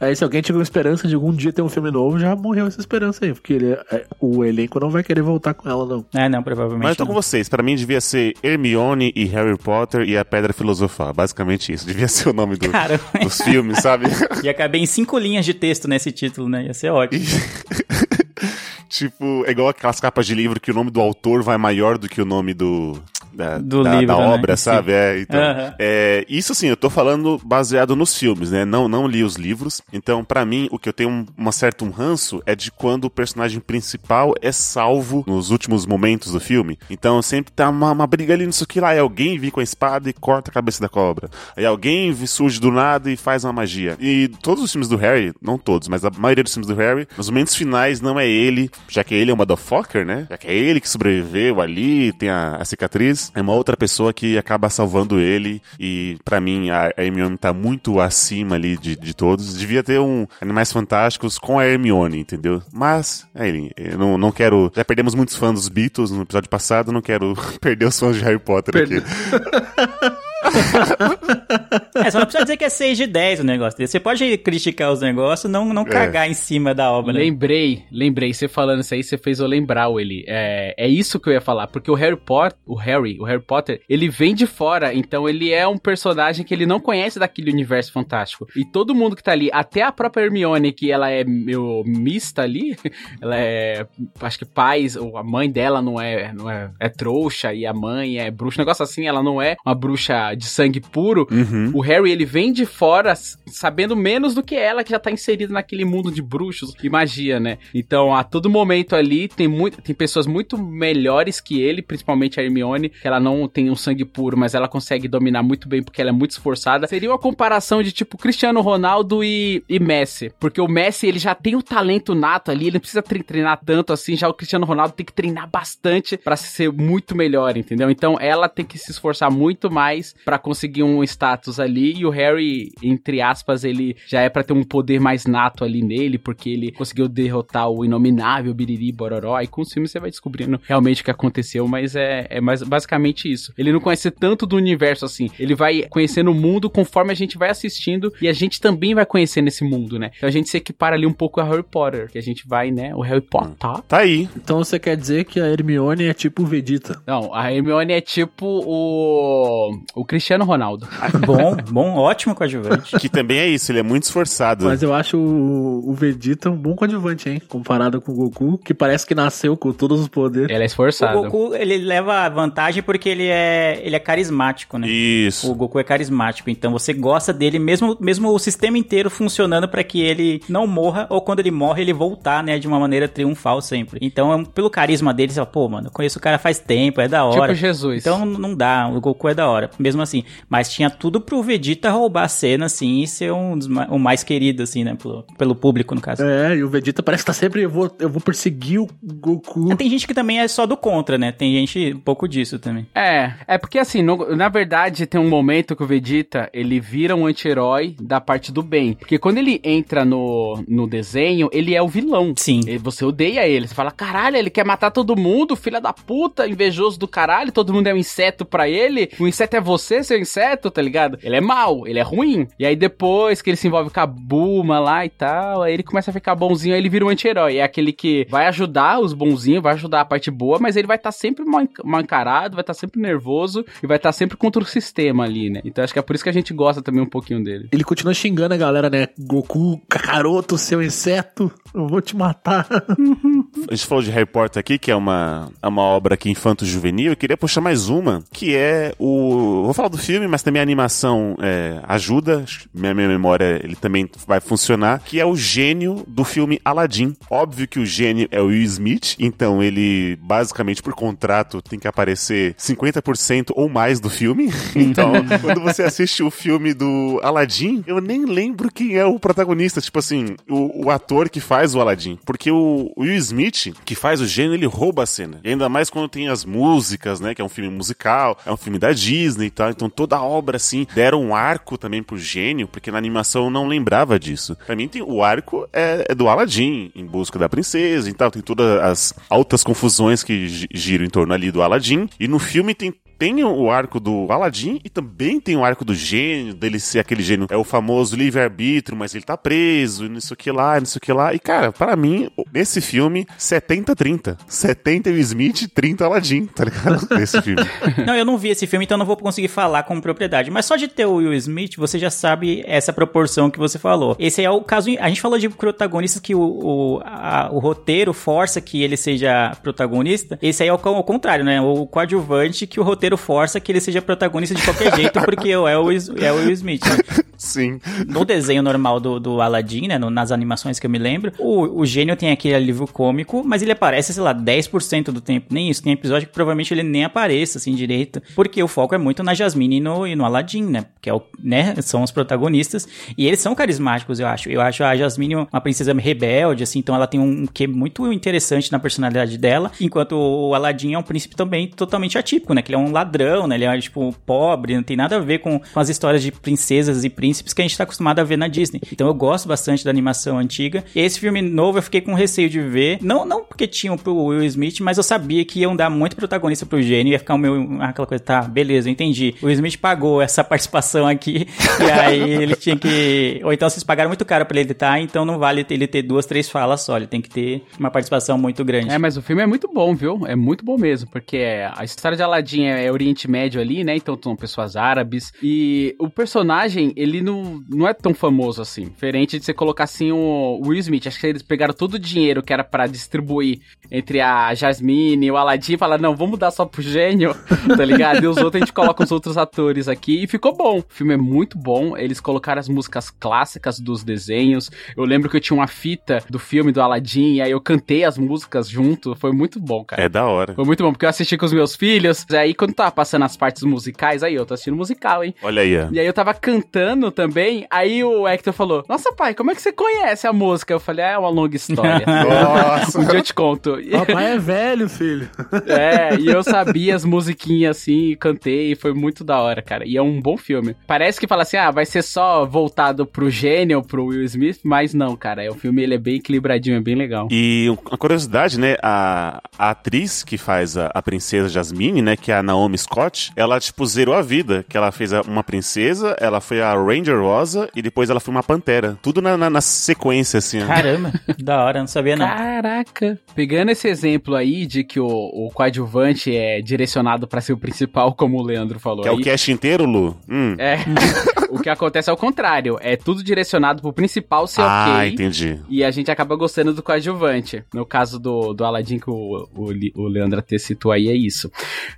Aí se alguém tiver esperança de algum dia ter um filme novo, já morreu essa esperança aí. Porque ele- é- o elenco não vai querer voltar com ela, não. É, não, provavelmente. Mas eu tô não. com vocês. Pra mim devia ser Hermione e Harry Potter e a Pedra Filosofal. Basicamente isso. Devia ser o nome do- Cara, dos filmes, sabe? ia caber em cinco linhas de texto nesse título, né? Ia ser ótimo. tipo, é igual aquelas capas de livro que o nome do autor vai maior do que o nome do. Da, Do da, livro, da né? obra, Sim. sabe? É, então, Aham. é, isso sim, eu tô falando baseado nos filmes, né? Não, não li os livros. Então, pra mim, o que eu tenho um, uma certa um ranço é de quando o personagem principal é salvo nos últimos momentos do filme. Então, sempre tá uma, uma briga ali nisso que lá. Aí alguém vem com a espada e corta a cabeça da cobra. Aí alguém surge do nada e faz uma magia. E todos os filmes do Harry, não todos, mas a maioria dos filmes do Harry, nos momentos finais não é ele, já que ele é um motherfucker, né? Já que é ele que sobreviveu ali, tem a, a cicatriz. É uma outra pessoa que acaba salvando ele. E pra mim, a, Hermione tá muito acima ali de, de todos. Devia ter um Animais Fantásticos com a Hermione, entendeu? Mas, é, eu não, não quero. Já perdemos muitos fãs dos Beatles no episódio passado, não quero perder os fãs de Harry Potter aqui. É, só não precisa dizer que é 6 de 10 o negócio desse. Você pode criticar os negócios, não, não cagar em cima da obra. né? Lembrei, lembrei, você falando isso aí, você fez eu lembrar, ele. É, é isso que eu ia falar, porque o Harry Potter, o Harry, o Harry Potter, ele vem de fora, então ele é um personagem que ele não conhece daquele universo fantástico. E todo mundo que tá ali, até a própria Hermione, que ela é meio mista ali, ela é, acho que pais, ou a mãe dela não é, não é, é trouxa e a mãe é bruxa, um negócio assim, ela não é uma bruxa de sangue puro. Uhum. O Harry, ele vem de fora sabendo menos do que ela, que já tá inserida naquele mundo de bruxos e magia, né? Então, a todo momento ali, tem, muito, tem pessoas muito melhores que ele, principalmente a Hermione, que ela não tem um sangue puro, mas ela consegue dominar muito bem porque ela é muito esforçada. Seria uma comparação de tipo Cristiano Ronaldo e, e Messi. Porque o Messi, ele já tem o talento nato ali, ele não precisa tre- treinar tanto assim, já o Cristiano Ronaldo tem que treinar bastante pra ser muito melhor, entendeu? Então ela tem que se esforçar muito mais pra conseguir um status ali e o Harry, entre aspas, ele já é pra ter um poder mais nato ali nele, porque ele conseguiu derrotar o inominável Biriri Bororó. E com os filmes você vai descobrindo realmente o que aconteceu, mas é, é mais, basicamente isso. Ele não conhece tanto do universo assim, ele vai conhecendo o mundo conforme a gente vai assistindo e a gente também vai conhecendo esse mundo, né? Então a gente se equipara ali um pouco a Harry Potter, que a gente vai, né? O Harry Potter. Tá aí. Então você quer dizer que a Hermione é tipo o Vegeta. Não, a Hermione é tipo o. o Cristiano Ronaldo. Bom, bom, ótimo coadjuvante. Que também é isso, ele é muito esforçado. Mas eu acho o, o Vegeta um bom coadjuvante, hein? Comparado com o Goku, que parece que nasceu com todos os poderes. Ele é O esforçado. Goku, ele leva vantagem porque ele é, ele é carismático, né? O Isso. Goku é carismático, então você gosta dele mesmo, mesmo o sistema inteiro funcionando pra que ele não morra ou quando ele morre ele voltar, né, de uma maneira triunfal sempre. Então, pelo carisma dele, você fala, pô, mano, eu conheço o cara faz tempo, é da hora. Tipo Jesus. Então não dá, o Goku é da hora, mesmo assim. Mas tinha tudo pro Vegeta roubar a cena, assim, e ser um dos ma- o mais querido, assim, né, pelo, pelo público, no caso. É, e o Vegeta parece que tá sempre. Eu vou, eu vou perseguir o Goku. Tem gente que também é só do contra, né? Tem gente um pouco disso também. É, é porque assim, no- na verdade tem um momento que o Vegeta, ele vira um anti-herói da parte do bem. Porque quando ele entra no, no desenho, ele é o vilão. Sim. E Você odeia ele, você fala, caralho, ele quer matar todo mundo, filha da puta, invejoso do caralho, todo mundo é um inseto pra ele, o inseto é você, seu inseto, tá ligado? Ele é mau, ele é ruim. E aí depois que ele se envolve com a Bulma lá e tal, aí ele começa a ficar bonzinho, aí ele vira um anti-herói. É aquele que vai ajudar os bonzinhos, vai ajudar a parte boa, mas ele vai estar sempre mal enc- mal encarado, vai estar sempre nervoso e vai estar sempre contra o sistema ali, né? Então acho que é por isso que a gente gosta também um pouquinho dele. Ele continua xingando a galera, né? Goku, cacaroto, seu inseto, eu vou te matar. A gente falou de Harry Potter aqui, que é uma, é uma obra aqui infanto-juvenil. Eu queria puxar mais uma, que é o. Vou falar do filme, mas também a animação é, ajuda. Minha, minha memória ele também vai funcionar. Que é o gênio do filme Aladdin. Óbvio que o gênio é o Will Smith, então ele, basicamente por contrato, tem que aparecer 50% ou mais do filme. Então, quando você assiste o filme do Aladdin, eu nem lembro quem é o protagonista. Tipo assim, o, o ator que faz o Aladdin. Porque o Will Smith, que faz o gênio, ele rouba a cena. E ainda mais quando tem as músicas, né? Que é um filme musical, é um filme da Disney e tal. Então toda a obra, assim, deram um arco também pro gênio, porque na animação eu não lembrava disso. Pra mim, tem, o arco é, é do Aladdin, em busca da princesa e tal. Tem todas as altas confusões que gi- giram em torno ali do Aladdin. E no filme tem tem o arco do Aladdin e também tem o arco do gênio, dele ser aquele gênio, é o famoso livre-arbítrio, mas ele tá preso, e não sei o que lá, não sei o que lá. E, cara, para mim, nesse filme, 70-30. 70 Will Smith, 30 Aladdin, tá ligado? Nesse filme. Não, eu não vi esse filme, então não vou conseguir falar com propriedade. Mas só de ter o Will Smith, você já sabe essa proporção que você falou. Esse é o caso. A gente falou de protagonistas que o, o, a- o roteiro força que ele seja protagonista. Esse aí é o, o contrário, né? O coadjuvante que o roteiro força que ele seja protagonista de qualquer jeito, porque é o, Will- é o Will Smith. né? Sim. No desenho normal do, do Aladdin, né? no- nas animações que eu me lembro, o, o gênio tem aquele alívio cômico, mas ele aparece, sei lá, 10% do tempo. Nem isso. Tem episódio que provavelmente ele nem apareça, assim, direito. Porque o foco é muito na Jasmine e no, e no Aladdin, né? Que é o, né? São os protagonistas. E eles são carismáticos, eu acho. Eu acho a Jasmine uma princesa rebelde, assim, então ela tem um quê muito interessante na personalidade dela. Enquanto o Aladdin é um príncipe também totalmente atípico, né? Que ele é um ladrão, né? Ele é, tipo, pobre, não tem nada a ver com, com as histórias de princesas e príncipes que a gente tá acostumado a ver na Disney. Então eu gosto bastante da animação antiga. E esse filme novo eu fiquei com receio de ver. Não, não porque tinham pro Will Smith, mas eu sabia que iam dar muito protagonista pro gênio. Ia ficar o meu, aquela coisa, tá, beleza, eu entendi. O Will Smith pagou essa participação aqui. e aí ele tinha que. Ou então vocês pagaram muito caro pra ele estar, então não vale ele ter duas, três falas só. Ele tem que ter uma participação muito grande. É, mas o filme é muito bom, viu? É muito bom mesmo, porque a história de Aladdin é, é Oriente Médio ali, né? Então são pessoas árabes. E o personagem, ele não, não é tão famoso assim. Diferente de você colocar assim o Will Smith. Acho que eles pegaram todo o dinheiro que era pra distribuir entre a Jasmine e o Aladdin e falaram, não, vamos dar só pro gênio, tá ligado? E os outros a gente coloca os outros atores aqui e ficou bom. O filme é muito bom. Eles colocaram as músicas clássicas dos desenhos. Eu lembro que eu tinha uma fita do filme do Aladdin e aí eu cantei as músicas junto. Foi muito bom, cara. É da hora. Foi muito bom, porque eu assisti com os meus filhos. Aí, quando tava passando as partes musicais, aí eu tô assistindo musical, hein? Olha aí. E aí eu tava cantando também. Aí o Hector falou: Nossa, pai, como é que você conhece a música? Eu falei: É uma longa história. Nossa. um dia eu te conto. Papai é velho, filho. é, e eu sabia as musiquinhas assim, e cantei, e foi muito da hora, cara. E é um bom filme. Parece que fala assim, ah, vai ser só voltado pro gênio, pro Will Smith, mas não, cara. É o filme, ele é bem equilibradinho, é bem legal. E uma curiosidade, né? A, a atriz que faz a, a princesa Jasmine, né? Que é a Naomi Scott, ela, tipo, zerou a vida. Que ela fez a- uma princesa, ela foi a Ranger Rosa e depois ela foi uma pantera. Tudo na, na, na sequência, assim. ó. Caramba, da hora, não sabia não. Caraca! Pegando esse exemplo aí de que o, o coadjuvante é direcionado pra ser o principal, como o Leandro falou. Que é o aí- cast inteiro, Lu? Hum. É. o que acontece é o contrário. É tudo direcionado pro principal ser ah, ok. entendi. E a gente acaba gostando do coadjuvante. No caso do, do Aladdin que o, o, o Leandro até citou aí, é isso.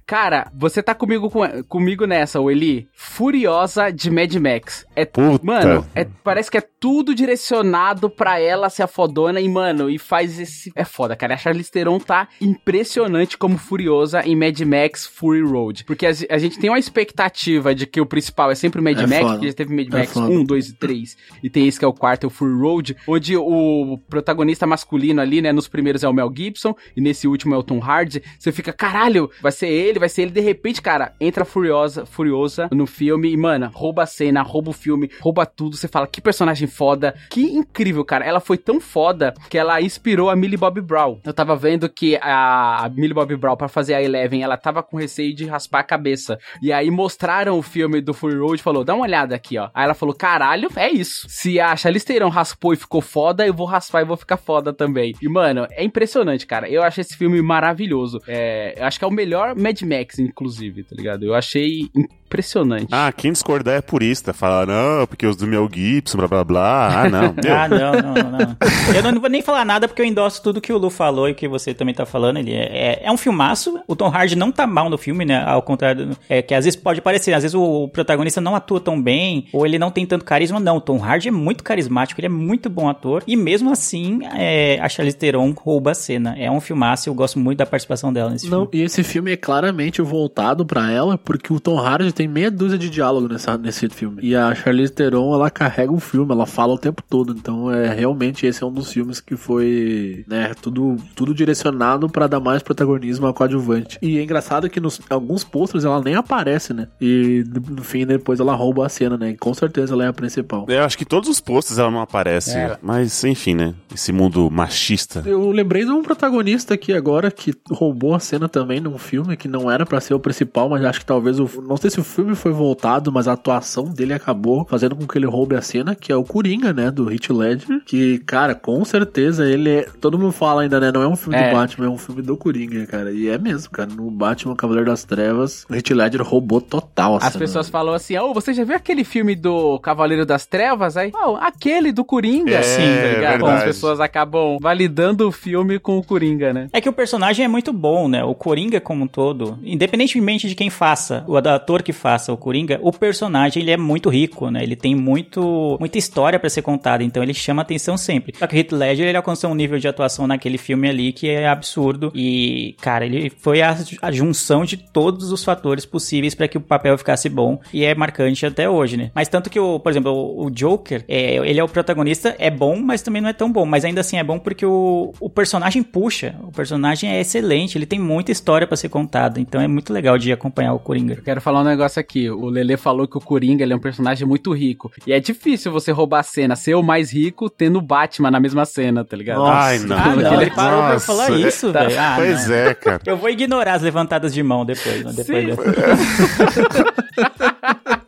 Cara, você tá comigo, com- comigo nessa, o Eli? Furiosa de Mad Max. É, Puta. mano, é- parece que é tudo direcionado pra ela ser a fodona e, mano, e faz esse... É foda, cara. A Charlize Theron tá impressionante como Furiosa em Mad Max Fury Road. Porque a, a gente tem uma expectativa de que o principal é sempre o Mad É Max, foda. porque já teve Mad É Max foda. 1, 2 e 3, e tem esse que é o quarto, é o Fury Road, onde o protagonista masculino ali, né, nos primeiros é o Mel Gibson, e nesse último é o Tom Hardy, você fica, caralho, vai ser ele, vai ser ele, de repente, cara, entra Furiosa, Furiosa no filme, e, mano, rouba a cena, rouba o filme, rouba tudo, você fala, que personagem foda, que incrível, cara, ela foi tão foda, que ela inspirou a Millie Bobby Brown. Eu tava vendo que a, Millie Bobby Brown, pra fazer a Eleven, ela tava com receio de raspar a cabeça, e aí mostraram o filme do Fury Road e falou: dá uma olhada aqui, ó. Aí ela falou: caralho, é isso. Se a Charlize Theron raspou e ficou foda, eu vou raspar e vou ficar foda também. E, mano, é impressionante, cara. Eu achei esse filme maravilhoso. É, eu acho que é o melhor Mad Max, inclusive, tá ligado? Eu achei impressionante. Ah, quem discordar é purista. Fala, não, porque os do Mel Gibson, blá blá blá. Ah, não. Ah, não, não, não, não. Eu não, não vou nem falar nada porque eu endosso tudo que o Lu falou e o que você também tá falando. Ele é, é, é um filmaço. O Tom Hardy não tá mal no filme, né? Ao contrário, do- é que às vezes pode parecer, às vezes o protagonista não atua tão bem ou ele não tem tanto carisma. Não, o Tom Hardy é muito carismático, ele é muito bom ator e mesmo assim é, a Charlize Theron rouba a cena. É um filmaço, eu gosto muito da participação dela nesse Não, filme. e esse filme é claramente voltado pra ela, porque o Tom Hardy tem meia dúzia de diálogo nessa, nesse filme. E a Charlize Theron, ela carrega o filme, ela fala o tempo todo. Então, é realmente esse é um dos filmes que foi, né, tudo, tudo direcionado pra dar mais protagonismo ao coadjuvante. E é engraçado que nos alguns posters ela nem aparece, né? E no fim, depois ela rouba a cena, né? E com certeza ela é a principal. Eu acho que todos os posts ela não aparece. É. Mas, enfim, né? Esse mundo machista. Eu lembrei de um protagonista aqui agora que roubou a cena também num filme que não era pra ser o principal, mas acho que talvez o. Não sei se o filme foi voltado, mas a atuação dele acabou fazendo com que ele roube a cena, que é o Coringa, né? Do Heath Ledger. Que, cara, com certeza ele é. Todo mundo fala ainda, né? Não é um filme É. do Batman, é um filme do Coringa, cara. E é mesmo, cara. No Batman Cavaleiro das Trevas, o Heath Ledger roubou total a As cena. pessoas falam assim, ô, você já viu aquele filme do Cavaleiro das Trevas? Aí, oh, aquele do Coringa. É, Sim, tá ligado? As pessoas acabam validando o filme com o Coringa, né? É que o personagem é muito bom, né? O Coringa como um todo, independentemente de quem faça, o ator que faça o Coringa, o personagem ele é muito rico, né? Ele tem muito muita história pra ser contada, então ele chama atenção sempre. Só que o Heath Ledger ele alcançou um nível de atuação naquele filme ali que é absurdo e, cara, ele foi a, a junção de todos os fatores possíveis pra que o papel ficasse bom e é marcante até hoje, né? Mas tanto que o, por exemplo, o, Joker, é, ele é o protagonista, é bom, mas também não é tão bom, mas ainda assim é bom porque o, o personagem puxa, o personagem é excelente, ele tem muita história pra ser contada, então é muito legal de acompanhar o Coringa. Eu quero falar um negócio aqui. O Lele falou que o Coringa ele é um personagem muito rico. E é difícil você roubar a cena, ser o mais rico, tendo o Batman na mesma cena, tá ligado? Ai, não. Ah, não, ele Nossa. parou pra falar isso, Tá. velho. Ah, pois não. é, cara. Eu vou ignorar as levantadas de mão depois, né? depois Sim.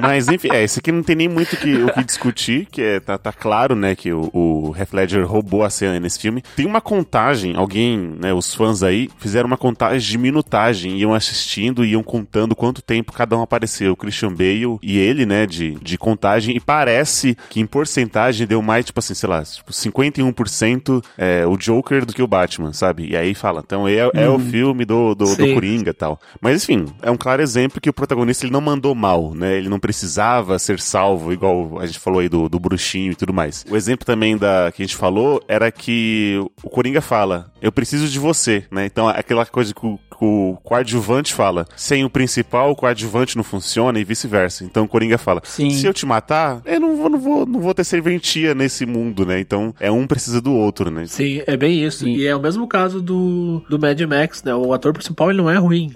Mas enfim, é, esse aqui não tem nem muito que, o que discutir, que é, tá, tá claro, né, que o, o Heath Ledger roubou a cena nesse filme. Tem uma contagem, alguém, né, os fãs aí, fizeram uma contagem de minutagem, iam assistindo, iam contando quanto tempo cada um apareceu, o Christian Bale e ele, né, de, de contagem, e parece que em porcentagem deu mais, tipo assim, sei lá, tipo, 51% é, o Joker do que o Batman, sabe? E aí fala, então é, é o filme do, do, do. Coringa e tal. Mas enfim, é um claro exemplo que o protagonista ele não mandou mal, né? Ele não precisava ser salvo, igual a gente falou aí do, do bruxinho e tudo mais. O exemplo também da que a gente falou era que o Coringa fala, eu preciso de você, né? Então aquela coisa que o, que o coadjuvante fala, sem o principal, o coadjuvante não funciona e vice-versa. Então o Coringa fala, Sim. se eu te matar, eu não vou, não vou, não vou ter serventia nesse mundo, né? Então é um precisa do outro, né? Sim, é bem isso. Sim. E é o mesmo caso do, do Mad Max, né? O ator principal ele não é ruim.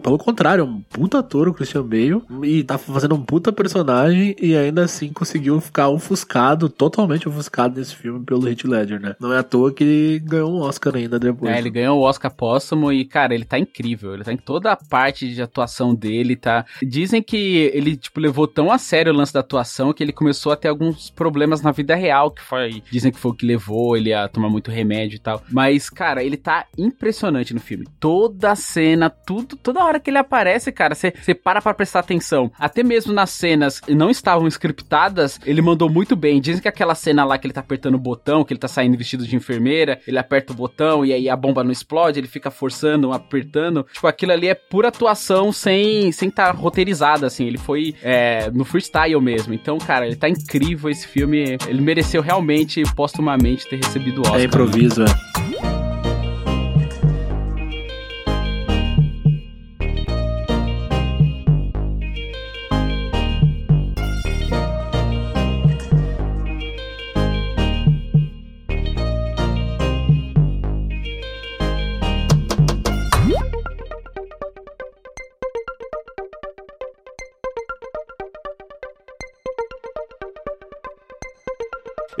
Pelo contrário, é um puta ator, o Christian Bale. E tá fazendo um puta personagem e ainda assim conseguiu ficar ofuscado, totalmente ofuscado nesse filme pelo Heath Ledger, né? Não é à toa que ele ganhou um Oscar ainda depois. É, ele ganhou o Oscar póstumo e, cara, ele tá incrível. Ele tá em toda a parte de atuação dele, tá? Dizem que ele, tipo, levou tão a sério o lance da atuação que ele começou a ter alguns problemas na vida real, que foi. Dizem que foi o que levou ele a tomar muito remédio e tal. Mas, cara, ele tá impressionante no filme. Toda a cena, tudo, toda hora que ele aparece, cara, você para pra prestar atenção. Até mesmo nas cenas não estavam scriptadas, ele mandou muito bem. Dizem que aquela cena lá que ele tá apertando o botão, que ele tá saindo vestido de enfermeira, ele aperta o botão e aí a bomba não explode, ele fica forçando, apertando. Tipo, aquilo ali é pura atuação sem sem tá roteirizada, assim. Ele foi é, no freestyle mesmo. Então, cara, ele tá incrível esse filme. Ele mereceu realmente, postumamente, ter recebido o Oscar. É improviso, é.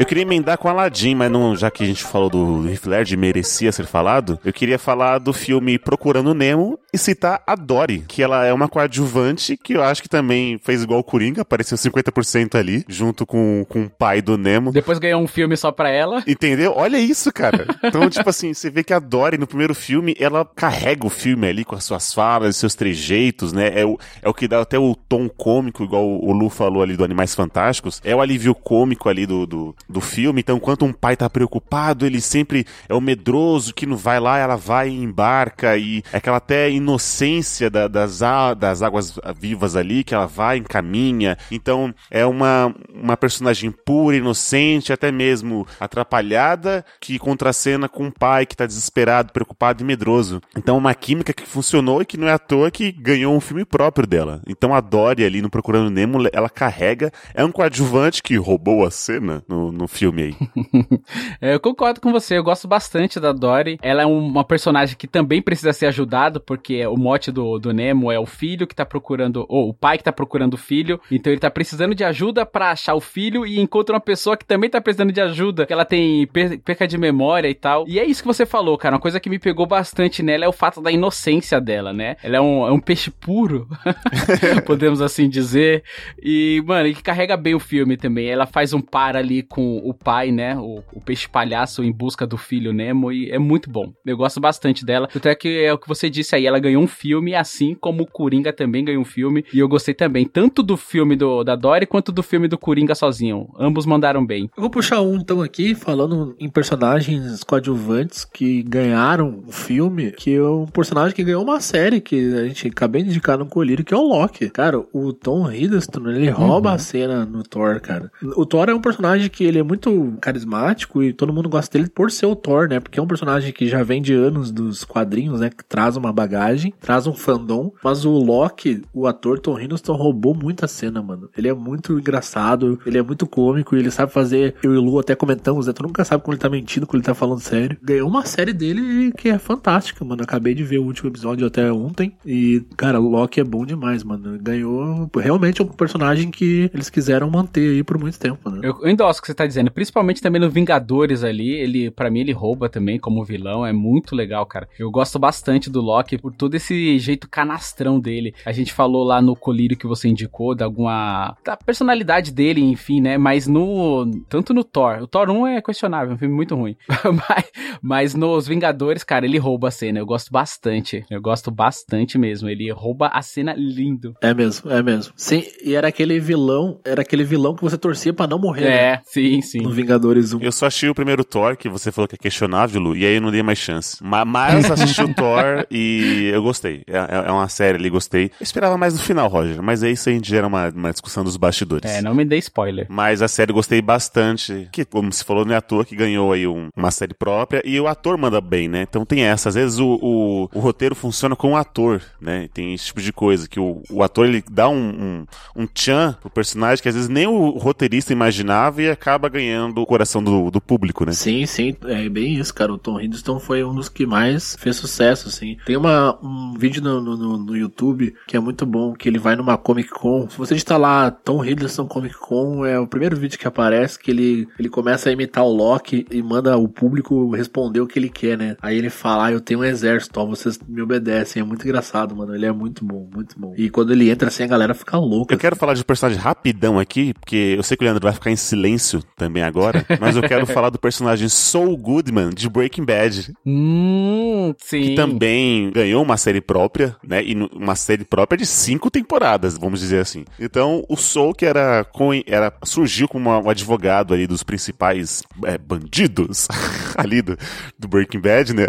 Eu queria emendar com Aladdin, mas não, já que a gente falou do Heath Ledger, merecia ser falado, eu queria falar do filme Procurando Nemo e citar a Dory, que ela é uma coadjuvante que eu acho que também fez igual o Coringa, apareceu 50% ali, junto com, com o pai do Nemo. Depois ganhou um filme só pra ela. Entendeu? Olha isso, cara. Então, tipo assim, você vê que a Dory no primeiro filme, ela carrega o filme ali com as suas falas, seus trejeitos, né? É o, é o que dá até o tom cômico, igual o Lu falou ali do Animais Fantásticos. É o alívio cômico ali do, do, do filme. Então, enquanto um pai tá preocupado, ele sempre é o medroso que não vai lá, ela vai e embarca. E é aquela até inocência da- das, das águas vivas ali, que ela vai, encaminha. Então, é uma, uma personagem pura, inocente, até mesmo atrapalhada, que contracena com um pai que tá desesperado, preocupado e medroso. Então, uma química que funcionou e que não é à toa que ganhou um filme próprio dela. Então, a Dory ali no Procurando Nemo, ela carrega, é um coadjuvante que roubou a cena no, no filme aí. É, eu concordo com você, eu gosto bastante da Dory. Ela é um- uma personagem que também precisa ser ajudado, porque o mote do, do Nemo é o filho que tá procurando, ou o pai que tá procurando o filho, então ele tá precisando de ajuda pra achar o filho e encontra uma pessoa que também tá precisando de ajuda, que ela tem per- perca de memória e tal. E é isso que você falou, cara, uma coisa que me pegou bastante nela é o fato da inocência dela, né? Ela é um, é um peixe puro, podemos assim dizer, e, mano, e que carrega bem o filme também. Ela faz um par ali com o pai, né? O, o peixe palhaço em busca do filho Nemo. E é muito bom. Eu gosto bastante dela. Até que é o que você disse aí. Ela ganhou um filme, assim como o Coringa também ganhou um filme. E eu gostei também, tanto do filme do, da Dory quanto do filme do Coringa sozinho. Ambos mandaram bem. Eu vou puxar um então aqui, falando em personagens coadjuvantes que ganharam um filme, que é um personagem que ganhou uma série que a gente acabei de indicar no Colírio, que é o Loki. Cara, o Tom Hiddleston, ele rouba a cena no Thor, cara. O Thor é um personagem que ele é muito carismático e todo mundo gosta dele por ser o Thor, né? Porque é um personagem que já vem de anos dos quadrinhos, né? Que traz uma bagagem, traz um fandom. Mas o Loki, o ator Tom Hiddleston, roubou muita cena, mano. Ele é muito engraçado, ele é muito cômico, ele sabe fazer. Eu e Lu até comentamos, né? Tu nunca sabe quando ele tá mentindo, quando ele tá falando sério. Ganhou uma série dele que é fantástica, mano. Acabei de ver o último episódio até ontem. E, cara, o Loki é bom demais, mano. Ganhou. Realmente é um personagem que eles quiseram manter aí por muito tempo, né? Eu endosso o que você tá tá dizendo. Principalmente também no Vingadores ali. Ele, para mim, ele rouba também como vilão. É muito legal, cara. Eu gosto bastante do Loki por todo esse jeito canastrão dele. A gente falou lá no colírio que você indicou, da alguma. da personalidade dele, enfim, né? Mas no. Tanto no Thor. O Thor 1 é questionável, é um filme muito ruim. mas, mas nos Vingadores, cara, ele rouba a cena. Eu gosto bastante. Eu gosto bastante mesmo. Ele rouba a cena lindo. É mesmo, é mesmo. Sim, e era aquele vilão, era aquele vilão que você torcia pra não morrer, né? É, sim, sim. No Vingadores 1. Eu só achei o primeiro Thor, que você falou que é questionável, Lu, e aí eu não dei mais chance. Ma- Mas assisti o Thor e eu gostei. É, é- é uma série ali, gostei. Eu esperava mais no final, Roger, mas aí isso aí gera uma, uma discussão dos bastidores. É, não me dê spoiler. Mas a série eu gostei bastante. Que, como se falou, não é à toa que ganhou aí um- uma série própria. E o ator manda bem, né? Então tem essa. Às vezes o, o, o roteiro funciona com o ator, né? Tem esse tipo de coisa. Que o, o ator ele dá um, um, um tchan pro personagem que às vezes nem o roteirista imaginava e acaba ganhando o coração do, do público, né? Sim, sim, é bem isso, cara. O Tom Hiddleston foi um dos que mais fez sucesso, assim. Tem uma, um vídeo no, no, no- YouTube que é muito bom, que ele vai numa Comic Con. Se você digitar lá Tom Hiddleston Comic Con, é o primeiro vídeo que aparece, que ele, ele começa a imitar o Loki e manda o público responder o que ele quer, né? Aí ele fala, ah, eu tenho um exército, ó, vocês me obedecem. É muito engraçado, mano. Ele é muito bom, muito bom. E quando ele entra assim, a galera fica louca. Eu quero falar de personagem rapidão aqui, porque eu sei que o Leandro vai ficar em silêncio também agora, mas eu quero falar do personagem Saul Goodman de Breaking Bad. Hum, sim. que também ganhou uma série própria, né? E uma série própria de cinco temporadas, vamos dizer assim. Então, o Soul, que era, era surgiu como um advogado ali dos principais é, bandidos ali do, do Breaking Bad, né?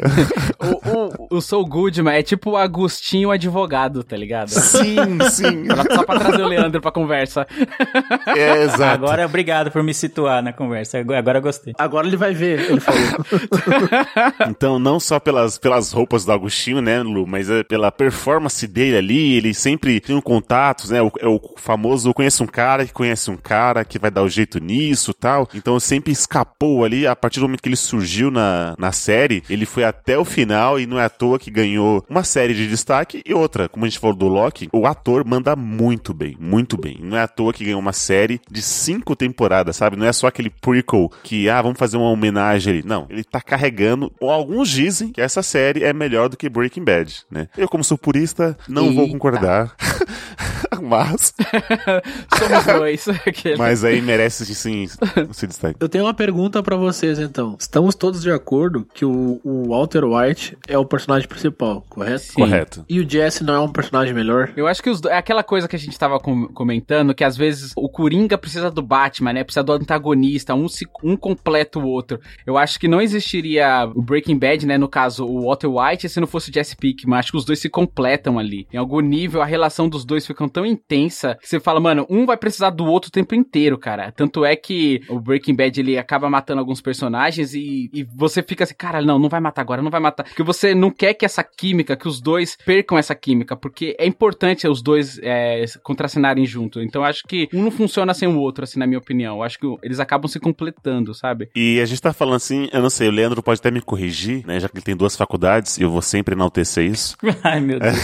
O, o, o Soul Goodman é tipo o Agostinho advogado, tá ligado? sim, sim. Só pra trazer o Leandro pra conversa. É, exato. Agora, obrigado por me situar na conversa. Agora, gostei. Agora ele vai ver, ele falou. Então, não só pelas, pelas roupas do Agostinho, né, Lu, mas é pela performance dele ali, ele sempre tem um contato, né, o, é o famoso, eu conheço um cara que conhece um cara que vai dar o jeito nisso tal, então sempre escapou ali, a partir do momento que ele surgiu na, na série, ele foi até o final e não é à toa que ganhou uma série de destaque e outra, como a gente falou do Loki, o ator manda muito bem, muito bem, não é à toa que ganhou uma série de cinco temporadas, sabe, não é só aquele prequel que, ah, vamos fazer uma homenagem ali, não, ele tá carregando, ou alguns dizem que essa série é melhor do que Breaking Bad, né? Eu, como sou purista, não vou Eita. concordar. mas, Somos dois. Mas aí merece sim esse destaque. Eu tenho uma pergunta pra vocês, então. Estamos todos de acordo que o, o Walter White é o personagem principal, correto? Sim. Correto. E o Jesse não é um personagem melhor? Eu acho que os é aquela coisa que a gente tava com- comentando, que às vezes o Coringa precisa do Batman, né? Precisa do antagonista, um, se- um completa o outro. Eu acho que não existiria o Breaking Bad, né? No caso, o Walter White, se não fosse o Jesse Pinkman. Acho que os dois se completam ali. Em algum nível, a relação dos dois fica tão intensa que você fala, mano, um vai precisar do outro o tempo inteiro, cara. Tanto é que o Breaking Bad, ele acaba matando alguns personagens e, e você fica assim, cara, não, não vai matar agora, não vai matar. Porque você não quer que essa química, que os dois percam essa química, porque é importante os dois é, contracenarem junto. Então acho que um não funciona sem o outro, assim, na minha opinião. Eu acho que eles acabam se completando, sabe? E a gente tá falando assim, eu não sei, o Leandro pode até me corrigir, né? Já que ele tem duas faculdades, e eu vou sempre enaltecer isso. Ai, meu Deus.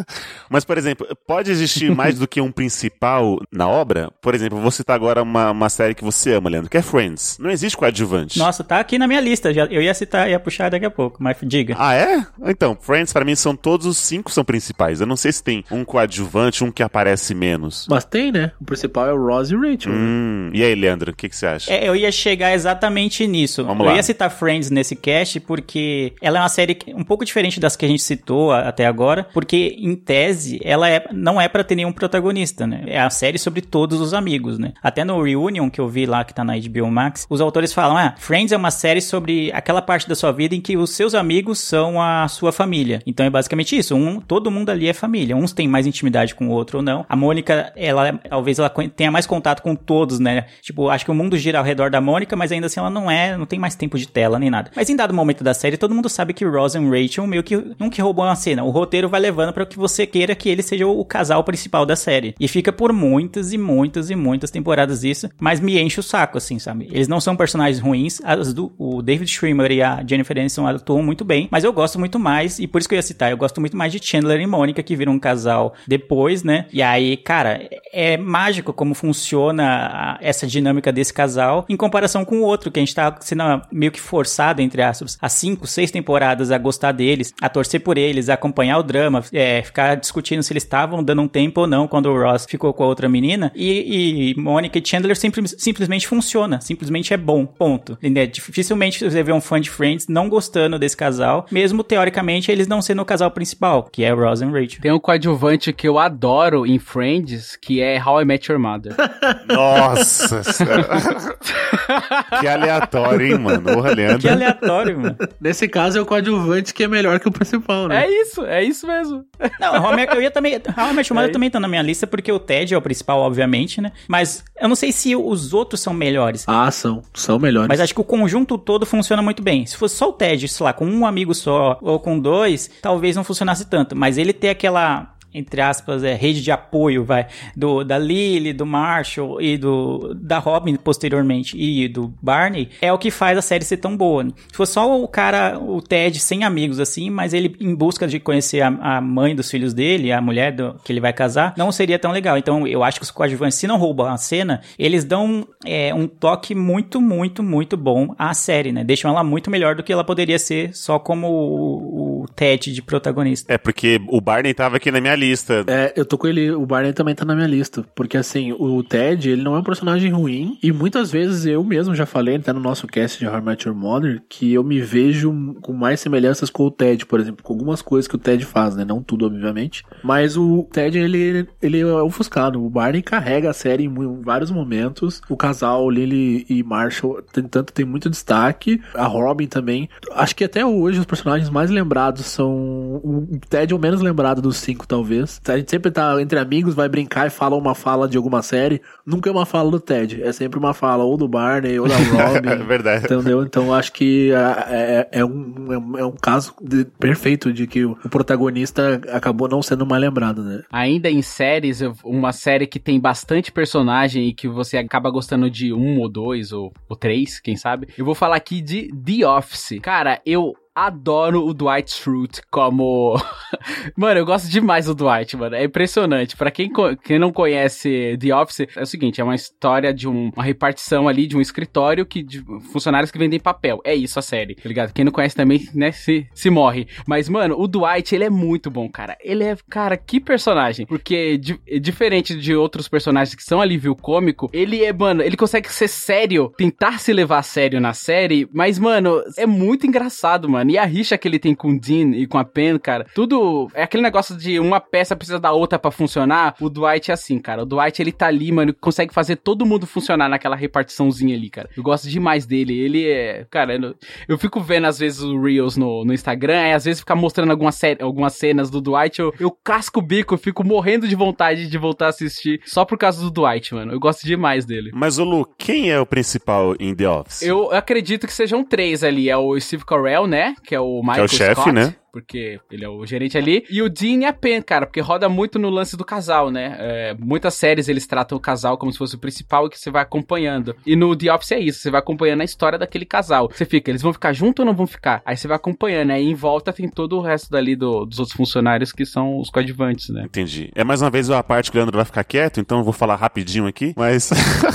Mas, por exemplo, pode existir mais do que um principal na obra? Por exemplo, vou citar agora uma, uma série que você ama, Leandro, que é Friends. Não existe coadjuvante. Nossa, tá aqui na minha lista. Já, eu ia citar, ia puxar daqui a pouco, mas diga. Ah, é? Então, Friends, pra mim, são todos os cinco são principais. Eu não sei se tem um coadjuvante, um que aparece menos. Mas tem, né? O principal é o Ross e o Rachel. né? Hum, e aí, Leandro, o que, que você acha? É, eu ia chegar exatamente nisso. Vamos eu lá. ia citar Friends nesse cast porque ela é uma série um pouco diferente das que a gente citou até agora, porque em tese ela é, não é pra ter nenhum protagonista, né? É a série sobre todos os amigos, né? Até no Reunion que eu vi lá que tá na HBO Max, os autores falam: "Ah, Friends é uma série sobre aquela parte da sua vida em que os seus amigos são a sua família". Então é basicamente isso, um, todo mundo ali é família. Uns têm mais intimidade com o outro ou não. A Mônica, ela talvez ela tenha mais contato com todos, né? Tipo, acho que o mundo gira ao redor da Mônica, mas ainda assim ela não é, não tem mais tempo de tela nem nada. Mas em dado momento da série, todo mundo sabe que Ross e Rachel meio que nunca roubam uma cena. O roteiro vai levando para que você queira que ele seja o casal principal da série. E fica por muitas e muitas e muitas temporadas isso, mas me enche o saco, assim, sabe? Eles não são personagens ruins. Do, o David Schwimmer e a Jennifer Aniston atuam muito bem, mas eu gosto muito mais, e por isso que eu ia citar, eu gosto muito mais de Chandler e Mônica, que viram um casal depois, né? E aí, cara, é mágico como funciona a- essa dinâmica desse casal casal em comparação com o outro, que a gente tá sendo meio que forçado, entre aspas, há cinco, seis temporadas a gostar deles, a torcer por eles, a acompanhar o drama, é, ficar discutindo se eles estavam dando um tempo ou não quando o Ross ficou com a outra menina. E, e Monica e Chandler simples, simplesmente funciona, simplesmente é bom, ponto. Entendeu? Dificilmente você vê um fã de Friends não gostando desse casal, mesmo teoricamente eles não sendo o casal principal, que é Ross e Rachel. Tem um coadjuvante que eu adoro em Friends, que é How I Met Your Mother. Nossa senhora. que aleatório, hein, mano? Porra, Leandro. Que aleatório, mano. Nesse caso é o coadjuvante que é melhor que o principal, né? é isso, é isso mesmo. Não, Met- eu ia também. Met Your Mother também tá na minha lista, porque o Ted é o principal, obviamente, né? Mas eu não sei se os outros são melhores. Ah, são. São melhores. Mas acho que o conjunto todo funciona muito bem. Se fosse só o Ted, sei lá, com um amigo só ou com dois, talvez não funcionasse tanto. Mas ele ter aquela entre aspas, é, rede de apoio, vai, do, da Lily, do Marshall e do, da Robin posteriormente e do Barney, é o que faz a série ser tão boa. né? Se fosse só o cara, o Ted, sem amigos assim, mas ele em busca de conhecer a, a mãe dos filhos dele, a mulher do, que ele vai casar, não seria tão legal. Então eu acho que os coadjuvantes, se não roubam a cena, eles dão é, um toque muito, muito, muito bom à série, né? Deixam ela muito melhor do que ela poderia ser só como o, o Ted de protagonista. É porque o Barney tava aqui na minha lista. É, eu tô com ele, o Barney também tá na minha lista. Porque assim, o Ted, ele não é um personagem ruim. E muitas vezes eu mesmo já falei, até no nosso cast de How I Your Mother, que eu me vejo com mais semelhanças com o Ted, por exemplo, com algumas coisas que o Ted faz, né? Não tudo, obviamente. Mas o Ted, ele, ele é ofuscado. O Barney carrega a série em vários momentos. O casal Lily e Marshall, tanto tem muito destaque. A Robin também. Acho que até hoje os personagens mais lembrados são. O Ted é o menos lembrado dos cinco, talvez. A gente sempre tá entre amigos, vai brincar e fala uma fala de alguma série. Nunca é uma fala do Ted. É sempre uma fala ou do Barney ou da Robin. É verdade. Entendeu? Então acho que é, é- é um, é um- é um caso de- perfeito de que o protagonista acabou não sendo mais lembrado, né? Ainda em séries, uma série que tem bastante personagem e que você acaba gostando de um ou dois ou, ou três, quem sabe. Eu vou falar aqui de The Office. Cara, eu adoro o Dwight Schrute como... mano, eu gosto demais do Dwight, mano. É impressionante. Pra quem, quem não conhece The Office, é o seguinte, é uma história de um- uma repartição ali de um escritório que de funcionários que vendem papel. É isso a série, tá ligado? Quem não conhece também, né, se, se morre. Mas, mano, o Dwight, ele é muito bom, cara. Ele é, cara, que personagem. Porque, di- diferente de outros personagens que são alívio cômico, ele é, mano, ele consegue ser sério, tentar se levar a sério na série, mas, mano, é muito engraçado, mano. E a rixa que ele tem com o Dean e com a Pen, cara, tudo é aquele negócio de uma peça precisa da outra pra funcionar. O Dwight é assim, cara. O Dwight, ele tá ali, mano, consegue fazer todo mundo funcionar naquela repartiçãozinha ali, cara. Eu gosto demais dele. Ele é, cara, eu, eu fico vendo às vezes o Reels no, no Instagram, e às vezes ficar mostrando algumas, algumas cenas do Dwight, eu, eu casco o bico, eu fico morrendo de vontade de voltar a assistir só por causa do Dwight, mano. Eu gosto demais dele. Mas, ô Lu, quem é o principal em The Office? Eu acredito que sejam três ali. É o Steve Carell, né? Que é o Michael chefe, Scott, né? Porque ele é o gerente ali. E o Dean e a Pen, cara, porque roda muito no lance do casal, né? É, muitas séries eles tratam o casal como se fosse o principal e que você vai acompanhando. E no The Office é isso, você vai acompanhando a história daquele casal. Você fica, eles vão ficar junto ou não vão ficar? Aí você vai acompanhando, aí em volta tem todo o resto dali do- dos outros funcionários que são os coadjuvantes, né? Entendi. É mais uma vez a parte que o Leandro vai ficar quieto, então eu vou falar rapidinho aqui, mas.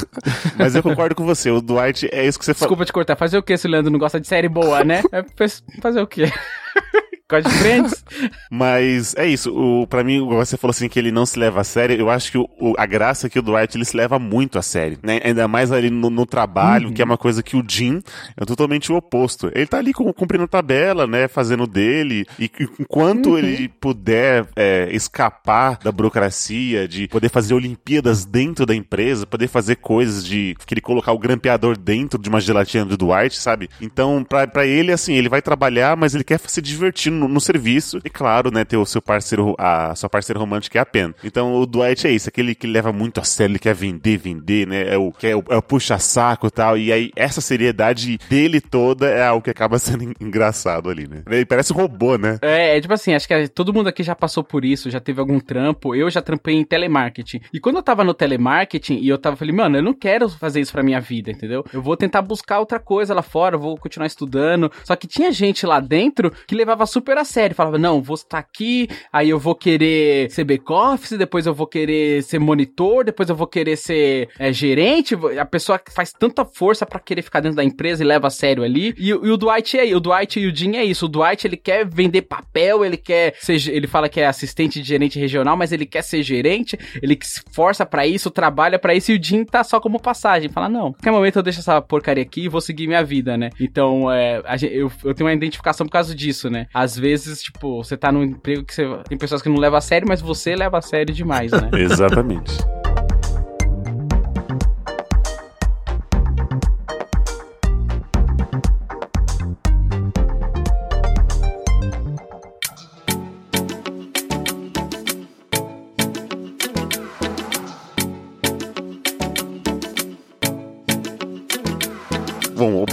mas eu concordo com você. O Dwight é isso que você falou. Desculpa te cortar, fazer o que se o Leandro não gosta de série boa, né? É fazer o quê? Gosta de Friends? Mas é isso. O, pra mim, você falou assim que ele não se leva a sério. Eu acho que o, o- a graça é que o Dwight ele se leva muito a sério. Né? Ainda mais ali no, no trabalho, que é uma coisa que o Jim é totalmente o oposto. Ele tá ali cum- cumprindo tabela, né? Fazendo dele. E enquanto ele puder é, escapar da burocracia, de poder fazer Olimpíadas dentro da empresa, poder fazer coisas de que ele colocar o grampeador dentro de uma gelatina do Dwight, sabe? Então, pra, pra ele, assim, ele vai trabalhar, mas ele quer se divertir no, serviço. E claro, né, ter o seu parceiro, a sua parceira romântica é a Pen. Então, o Dwight é isso, aquele que leva muito a sério, ele quer vender, vender, né? É o, é o, é o puxa-saco e tal. E aí, essa seriedade dele toda é algo que acaba sendo en- engraçado ali, né? Ele parece um robô, né? É, é tipo assim, acho que todo mundo aqui já passou por isso, já teve algum trampo. Eu já trampei em telemarketing. E quando eu tava no telemarketing, e eu tava, falei, mano, eu não quero fazer isso pra minha vida, entendeu? Eu vou tentar buscar outra coisa lá fora, vou continuar estudando. Só que tinha gente lá dentro que levava super super a sério. Falava, não, vou estar aqui, aí eu vou querer ser back-office, depois eu vou querer ser monitor, depois eu vou querer ser é, gerente. A pessoa faz tanta força pra querer ficar dentro da empresa e leva a sério ali. E, e o Dwight é o Dwight e o Jim é isso. O Dwight, ele quer vender papel, ele quer ser, ele fala que é assistente de gerente regional, mas ele quer ser gerente, ele se força pra isso, trabalha pra isso, e o Jim tá só como passagem. Fala, não, qualquer momento eu deixo essa porcaria aqui e vou seguir minha vida, né? Então, é, eu, eu tenho uma identificação por causa disso, né? Às vezes, tipo, você tá num emprego que você. Tem pessoas que não levam a sério, mas você leva a sério demais, né? Exatamente.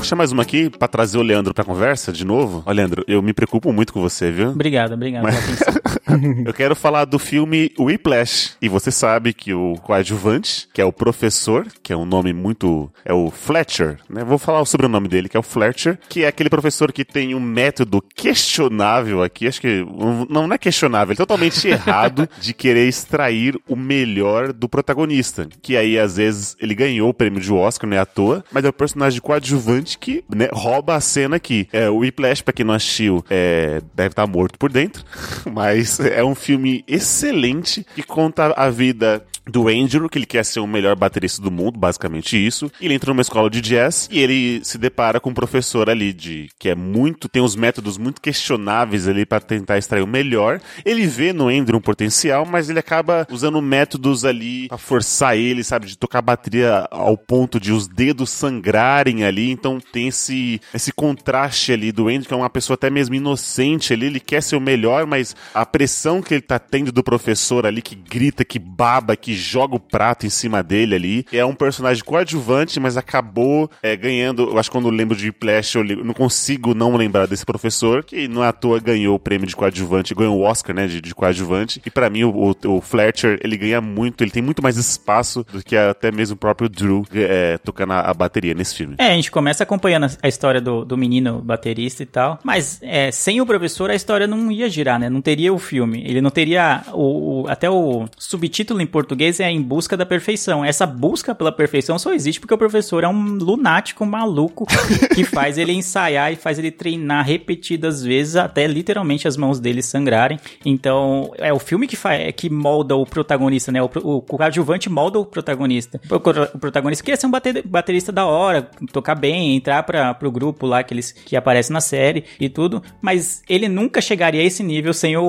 Puxar mais uma aqui pra trazer o Leandro pra conversa de novo. Ó, Leandro, eu me preocupo muito com você, viu? Obrigado, obrigado Mas-. Eu quero falar do filme Whiplash. E você sabe que o coadjuvante, que é o professor, que é um nome muito. É o Fletcher, né? Vou falar o sobrenome dele, que é o Fletcher, que é aquele professor que tem um método questionável aqui. Acho que. Não, não é questionável, é totalmente errado de querer extrair o melhor do protagonista. Que aí, às vezes, ele ganhou o prêmio de Oscar, não é à toa, mas é o personagem coadjuvante que né, rouba a cena aqui. É, o Whiplash, pra quem não assistiu, é, deve estar morto por dentro, mas é um filme excelente que conta a vida do Andrew, que ele quer ser o melhor baterista do mundo, basicamente isso. Ele entra numa escola de jazz e ele se depara com um professor ali de que é muito, tem uns métodos muito questionáveis ali pra tentar extrair o melhor. Ele vê no Andrew um potencial, mas ele acaba usando métodos ali pra forçar ele, sabe, de tocar bateria ao ponto de os dedos sangrarem ali. Então tem esse esse contraste ali do Andrew, que é uma pessoa até mesmo inocente ali, ele quer ser o melhor, mas a pressão que ele tá tendo do professor ali que grita, que baba, que joga o prato em cima dele ali. É um personagem coadjuvante, mas acabou é, ganhando. Eu acho que quando eu lembro de Flash, eu não consigo não lembrar desse professor, que não à toa ganhou o prêmio de coadjuvante, ganhou o Oscar, né, de, de coadjuvante. E pra mim, o, o- o Fletcher, ele ganha muito, ele tem muito mais espaço do que até mesmo o próprio Drew é, tocando a, a bateria nesse filme. É, a gente começa acompanhando a- a história do, do menino baterista e tal, mas é, sem o professor a história não ia girar, né? Não teria o filme. Ele não teria o, o- até o subtítulo em português é em busca da perfeição. Essa busca pela perfeição só existe porque o professor é um lunático maluco que faz ele ensaiar e faz ele treinar repetidas vezes até literalmente as mãos dele sangrarem. Então, é o filme que faz que molda o protagonista, né? O, o coadjuvante molda o protagonista. O, o protagonista queria ser um bate- baterista da hora, tocar bem, entrar para pro grupo lá que eles que aparece na série e tudo, mas ele nunca chegaria a esse nível sem o,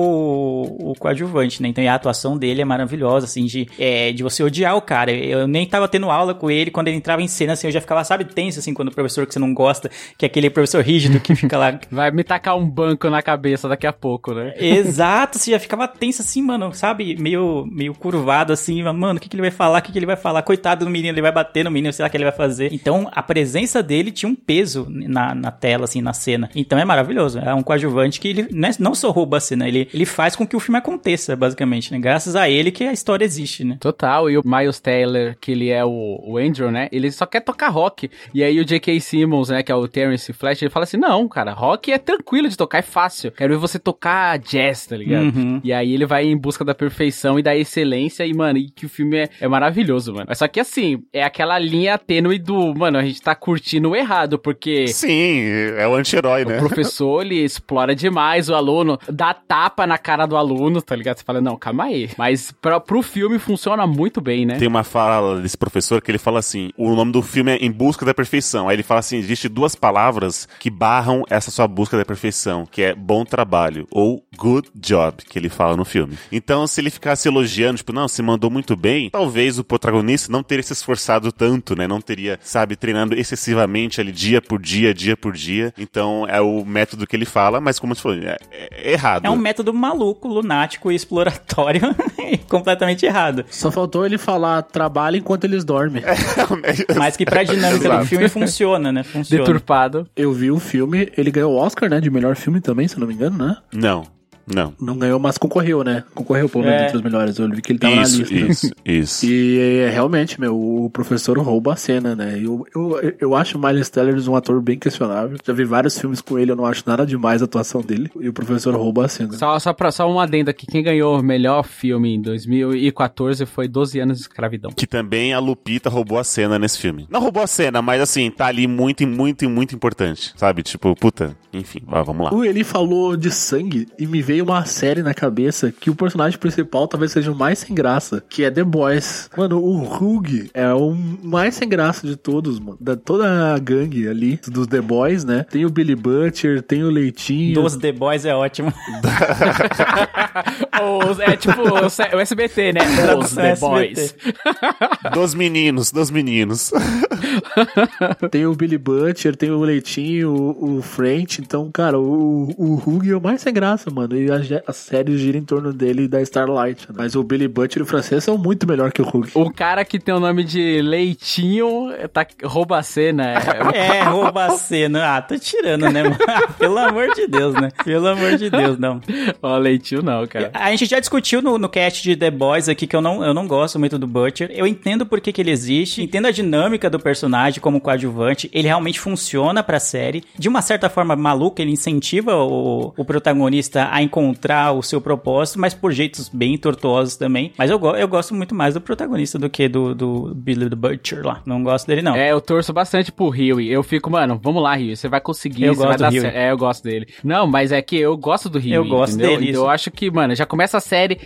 o coadjuvante, né? Então, e a atuação dele é maravilhosa, assim, de, é, de você odiar o cara. Eu nem tava tendo aula com ele, quando ele entrava em cena, assim, eu já ficava, sabe, tenso, assim, quando o professor que você não gosta, que é aquele professor rígido que fica lá Vai me tacar um banco na cabeça daqui a pouco, né? Exato, você já ficava tenso assim, mano, sabe? Meio, meio curvado assim, mano, o que, que ele vai falar? O que, que ele vai falar? Coitado do menino, ele vai bater no menino, sei lá o que ele vai fazer. Então, a presença dele tinha um peso na, na tela, assim, na cena. Então é maravilhoso. É um coadjuvante que ele não é- não só rouba a cena, ele, ele faz com que o filme aconteça, basicamente, né? Graças a ele que a história existe, né? Total, e o Miles Taylor, que ele é o, o Andrew, né? Ele só quer tocar rock. E aí o J.K. Simmons, né, que é o Terence Flash, ele fala assim: não, cara, rock é tranquilo de tocar, é fácil. Quero ver você tocar jazz, tá ligado? Uhum. E aí ele vai em busca da perfeição e da excelência, e, mano, e que o filme é, é maravilhoso, mano. Mas só que assim, é aquela linha tênue do, mano, a gente tá curtindo o errado, porque. Sim, é o anti-herói, né? O professor, ele explora demais o aluno, dá tapa na cara do aluno, tá ligado? Você fala, não, calma aí. Mas pra, pro filme funciona muito bem, né? Tem uma fala desse professor que ele fala assim: o nome do filme é Em Busca da Perfeição. Aí ele fala assim: existe duas palavras que barram essa sua busca da perfeição, que é bom trabalho ou good job, que ele fala no filme. Então, se ele ficasse elogiando, tipo, não, se mandou muito bem, talvez o protagonista não teria se esforçado tanto, né? Não teria, sabe, treinando excessivamente ali dia por dia, dia por dia. Então, é o método que ele fala, mas como você falou, é, é errado. É um método maluco, lunático e exploratório completamente errado. Só faltou ele falar trabalha enquanto eles dormem. Mas que pra dinâmica do filme funciona, né? Funciona. Deturpado. Eu vi o filme, ele ganhou o Oscar, né? De melhor filme também, se eu não me engano, né? Não. Não. Não ganhou, mas concorreu, né? Concorreu pelo menos É. entre os melhores. Eu vi que ele tava na Isso, lista. isso, isso. E é, realmente, meu, o professor rouba a cena, né? Eu, eu, eu acho o Miles Teller um ator bem questionável. Já vi vários filmes com ele, eu não acho nada demais a atuação dele. E o professor rouba a cena. Só, só, pra, só um adendo aqui. Quem ganhou o melhor filme em 2014 foi 12 anos de escravidão. Que também a Lupita roubou a cena nesse filme. Não roubou a cena, mas assim, tá ali muito, muito, muito importante. Sabe? Tipo, puta, enfim, vamos lá. O Eli falou de sangue e me veio uma série na cabeça que o personagem principal talvez seja o mais sem graça, que é The Boys. Mano, o Hug é o mais sem graça de todos, mano. Da toda a gangue ali dos The Boys, né? Tem o Billy Butcher, tem o Leitinho. Dos The Boys é ótimo. Os- é tipo o SBT, né? Os The SBT. Boys. Dos meninos, dos meninos. Tem o Billy Butcher, tem o Leitinho, o, o French. Então, cara, o, o Hug é o mais sem graça, mano. E a, a série gira em torno dele e da Starlight. né? Mas o Billy Butcher e o francês são muito melhor que o Hug. O cara que tem o nome de Leitinho tá, rouba a cena. É, É, rouba a cena. Ah, tá tirando, né, mano? Pelo amor de Deus, né? Pelo amor de Deus, não. Ó, Leitinho não, cara. A gente já discutiu no, no cast de The Boys aqui que eu não, eu não gosto muito do Butcher. Eu entendo por que, que ele existe, entendo a dinâmica do personagem como coadjuvante. Ele realmente funciona pra série. De uma certa forma maluca, ele incentiva o, o protagonista a encontrar o seu propósito, mas por jeitos bem tortuosos também. Mas eu, go- eu gosto muito mais do protagonista do que do, do Billy the Butcher lá. Não gosto dele, não. É, eu torço bastante pro Rio. Eu fico, mano, vamos lá, Rio. Você vai conseguir. Eu você vai gosto do dar Huey. certo. É, eu gosto dele. Não, mas é que eu gosto do Rio. Eu gosto entendeu? dele, Então eu acho que, mano, já começa a série,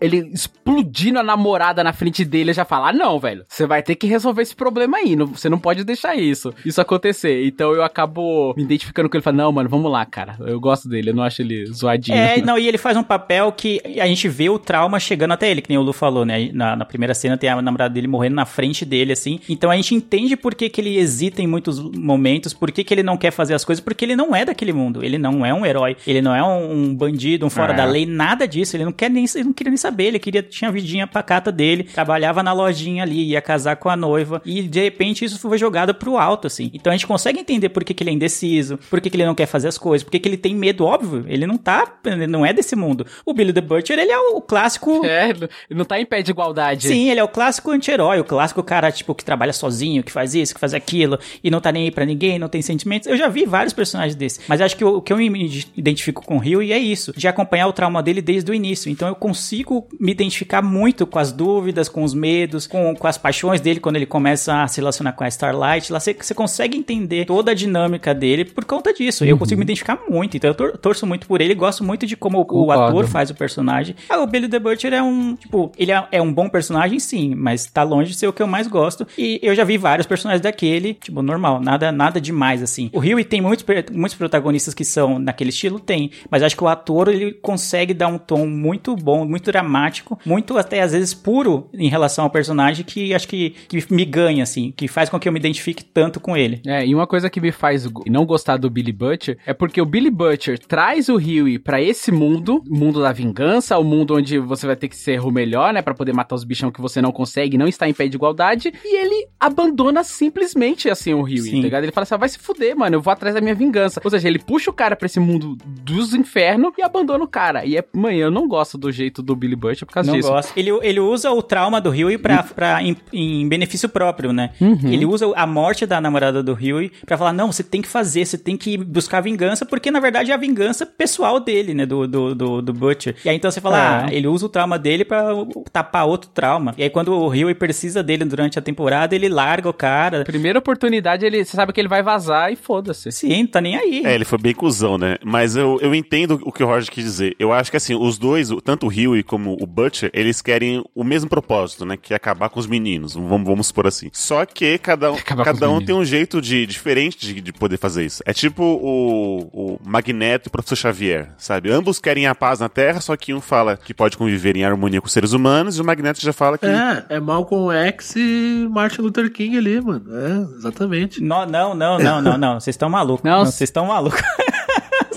ele explodindo a namorada na frente dele, eu já fala: ah, não, velho, você vai ter que resolver esse problema aí. não- você não pode deixar isso, isso acontecer. Então eu acabo me identificando com ele e falo, não, mano, vamos lá, cara. Eu gosto dele, eu não acho ele zoadinho. É, não, e ele faz um papel que a gente vê o trauma chegando até ele, que nem o Lu falou, né? Na, na primeira cena tem a namorada dele morrendo na frente dele, assim. Então a gente entende por que, que ele hesita em muitos momentos, por que, que ele não quer fazer as coisas, porque ele não é daquele mundo. Ele não é um herói, ele não é um, um bandido, um fora É. da lei, nada disso. Ele não quer nem, ele não queria nem saber, ele queria, tinha a vidinha pacata dele, trabalhava na lojinha ali, ia casar com a noiva, e de repente isso foi jogado pro alto, assim. Então a gente consegue entender por que, que ele é indeciso, por que, que ele não quer fazer as coisas, por que, que ele tem medo, óbvio. Ele não tá, ele não é desse mundo. O Billy the Butcher, ele é o clássico. É, ele não tá em pé de igualdade. Sim, ele é o clássico anti-herói, o clássico cara, tipo, que trabalha sozinho, que faz isso, que faz aquilo, e não tá nem aí pra ninguém, não tem sentimentos. Eu já vi vários personagens desses, mas acho que o, que eu me identifico com o Rio é isso, de acompanhar o trauma dele desde o início. Então eu consigo me identificar muito com as dúvidas, com os medos, com, com as paixões dele quando ele começa a se relacionar com a Starlight. Lá você, você consegue entender toda a dinâmica dele por conta disso. Eu consigo me identificar muito, então eu tor- torço muito por ele, gosto muito de como o- o ator faz o personagem. Ah, o Billy the Butcher é um, tipo, ele é, é um bom personagem, sim, mas tá longe de ser o que eu mais gosto. E eu já vi vários personagens daquele, tipo, normal, nada, nada demais, assim. O Rio tem muitos, muitos protagonistas que são naquele estilo, tem, mas acho que o ator, ele consegue dar um tom muito bom, muito dramático, muito até às vezes puro em relação ao personagem, que acho que, que me ganha, assim, que faz com que eu me identifique tanto com ele. É, e uma coisa que me faz não gostar do Billy Butcher é porque o Billy Butcher traz o Huey pra esse mundo, o mundo da vingança, o mundo onde você vai ter que ser o melhor, né, Pra poder matar os bichão que você não consegue, não está em pé de igualdade, e ele abandona simplesmente assim o Sim. tá ligado? Ele fala assim: ah, vai se fuder, mano, eu vou atrás da minha vingança. Ou seja, ele puxa o cara pra esse mundo dos infernos e abandona o cara. E é, mãe, eu não gosto do jeito do Billy Butcher por causa Não disso. gosto. Ele, ele usa o trauma do Huey pra, pra, em, em benefício próprio, né? Ele usa a morte da namorada do Huey pra falar, não, você tem que fazer, você tem que buscar vingança, porque na verdade é a vingança pessoal dele, né? Do, do, do, do Butcher. E aí então você fala, É. ah, ele usa o trauma dele pra tapar outro trauma. E aí quando o Huey precisa dele durante a temporada, ele larga o cara. Primeira oportunidade, ele, você sabe que ele vai vazar e foda-se. Sim, tá nem aí. É, ele foi bem cuzão, né? Mas eu, eu entendo o que o Roger quis dizer. Eu acho que assim, os dois, tanto o Huey como o Butcher, eles querem o mesmo propósito, né? Que é acabar com os meninos. Vamos, vamos supor assim. Só que cada um, Acabar cada um meninos. tem um jeito de, diferente de, de poder fazer isso. É tipo o, o Magneto e o Professor Xavier, sabe? Ambos querem a paz na Terra, só que um fala que pode conviver em harmonia com os seres humanos e o Magneto já fala que. É, é Malcolm X e Martin Luther King ali, mano. É, exatamente. Não, não, não, não, não, não. Vocês estão malucos. Não, Vocês estão malucos.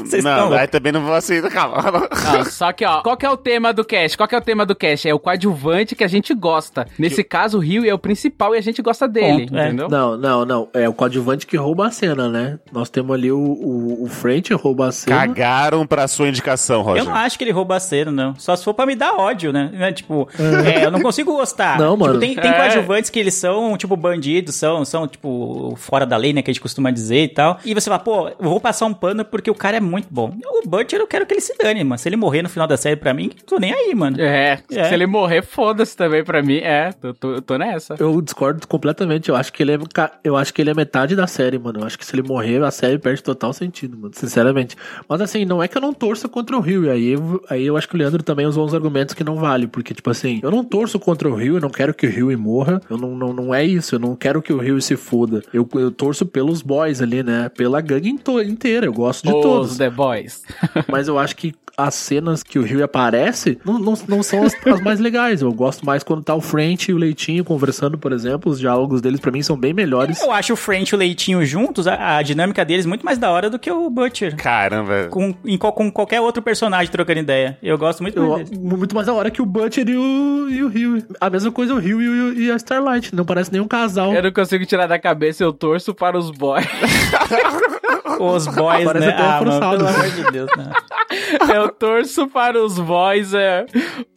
Vocês não, aí também não vou aceitar, calma. Não, só que, ó, qual que é o tema do cast? Qual que é o tema do cast? É o coadjuvante que a gente gosta. Nesse caso, o Rio é o principal e a gente gosta dele, Ponto, é. entendeu? Não, não, não. É o coadjuvante que rouba a cena, né? Nós temos ali o, o, o French rouba a cena. Cagaram pra sua indicação, Eu Roger. não acho que ele rouba a cena, não. Só se for pra me dar ódio, né? Né, Tipo, é, eu não consigo gostar. Não, Tipo, mano. tem, tem É. coadjuvantes que eles são, tipo, bandidos, são, são, tipo, fora da lei, né? Que a gente costuma dizer e tal. E você fala, pô, eu vou passar um pano porque o cara é muito bom. O Butcher, eu quero que ele se dane, mano. Se ele morrer no final da série pra mim, tô nem aí, mano. É, É. se ele morrer, foda-se também pra mim. É, tô, tô, tô nessa. Eu discordo completamente. Eu acho que ele é eu acho que ele é metade da série, mano. Eu acho que se ele morrer, a série perde total sentido, mano. Sinceramente. Mas assim, não é que eu não torça contra o Rio. Aí, eu- aí eu acho que o Leandro também usou uns argumentos que não vale. Porque, tipo assim, eu não torço contra o Rio, eu não quero que o Rio morra. Eu não, não, não é isso. Eu não quero que o Rio se foda. Eu, eu torço pelos boys ali, né? Pela gangue inteira. Eu gosto de Os todos. The Boys. Mas eu acho que as cenas que o Rio aparece não, não, não são as, as mais legais. Eu gosto mais quando tá o French e o Leitinho conversando, por exemplo. Os diálogos deles, pra mim, são bem melhores. Eu acho o French e o Leitinho juntos, a, a dinâmica deles muito mais da hora do que o Butcher. Caramba. Com, em qual- com qualquer outro personagem trocando ideia. Eu gosto muito Eu, mais deles. muito mais da hora que o Butcher e o, e o Rio. A mesma coisa o Rio e, o- e a Starlight. Não parece nenhum casal. Eu não consigo tirar da cabeça, eu torço para os boys. Os boys, Parece né? Ah, mano, pelo amor de Deus, né? eu torço para os boys. É...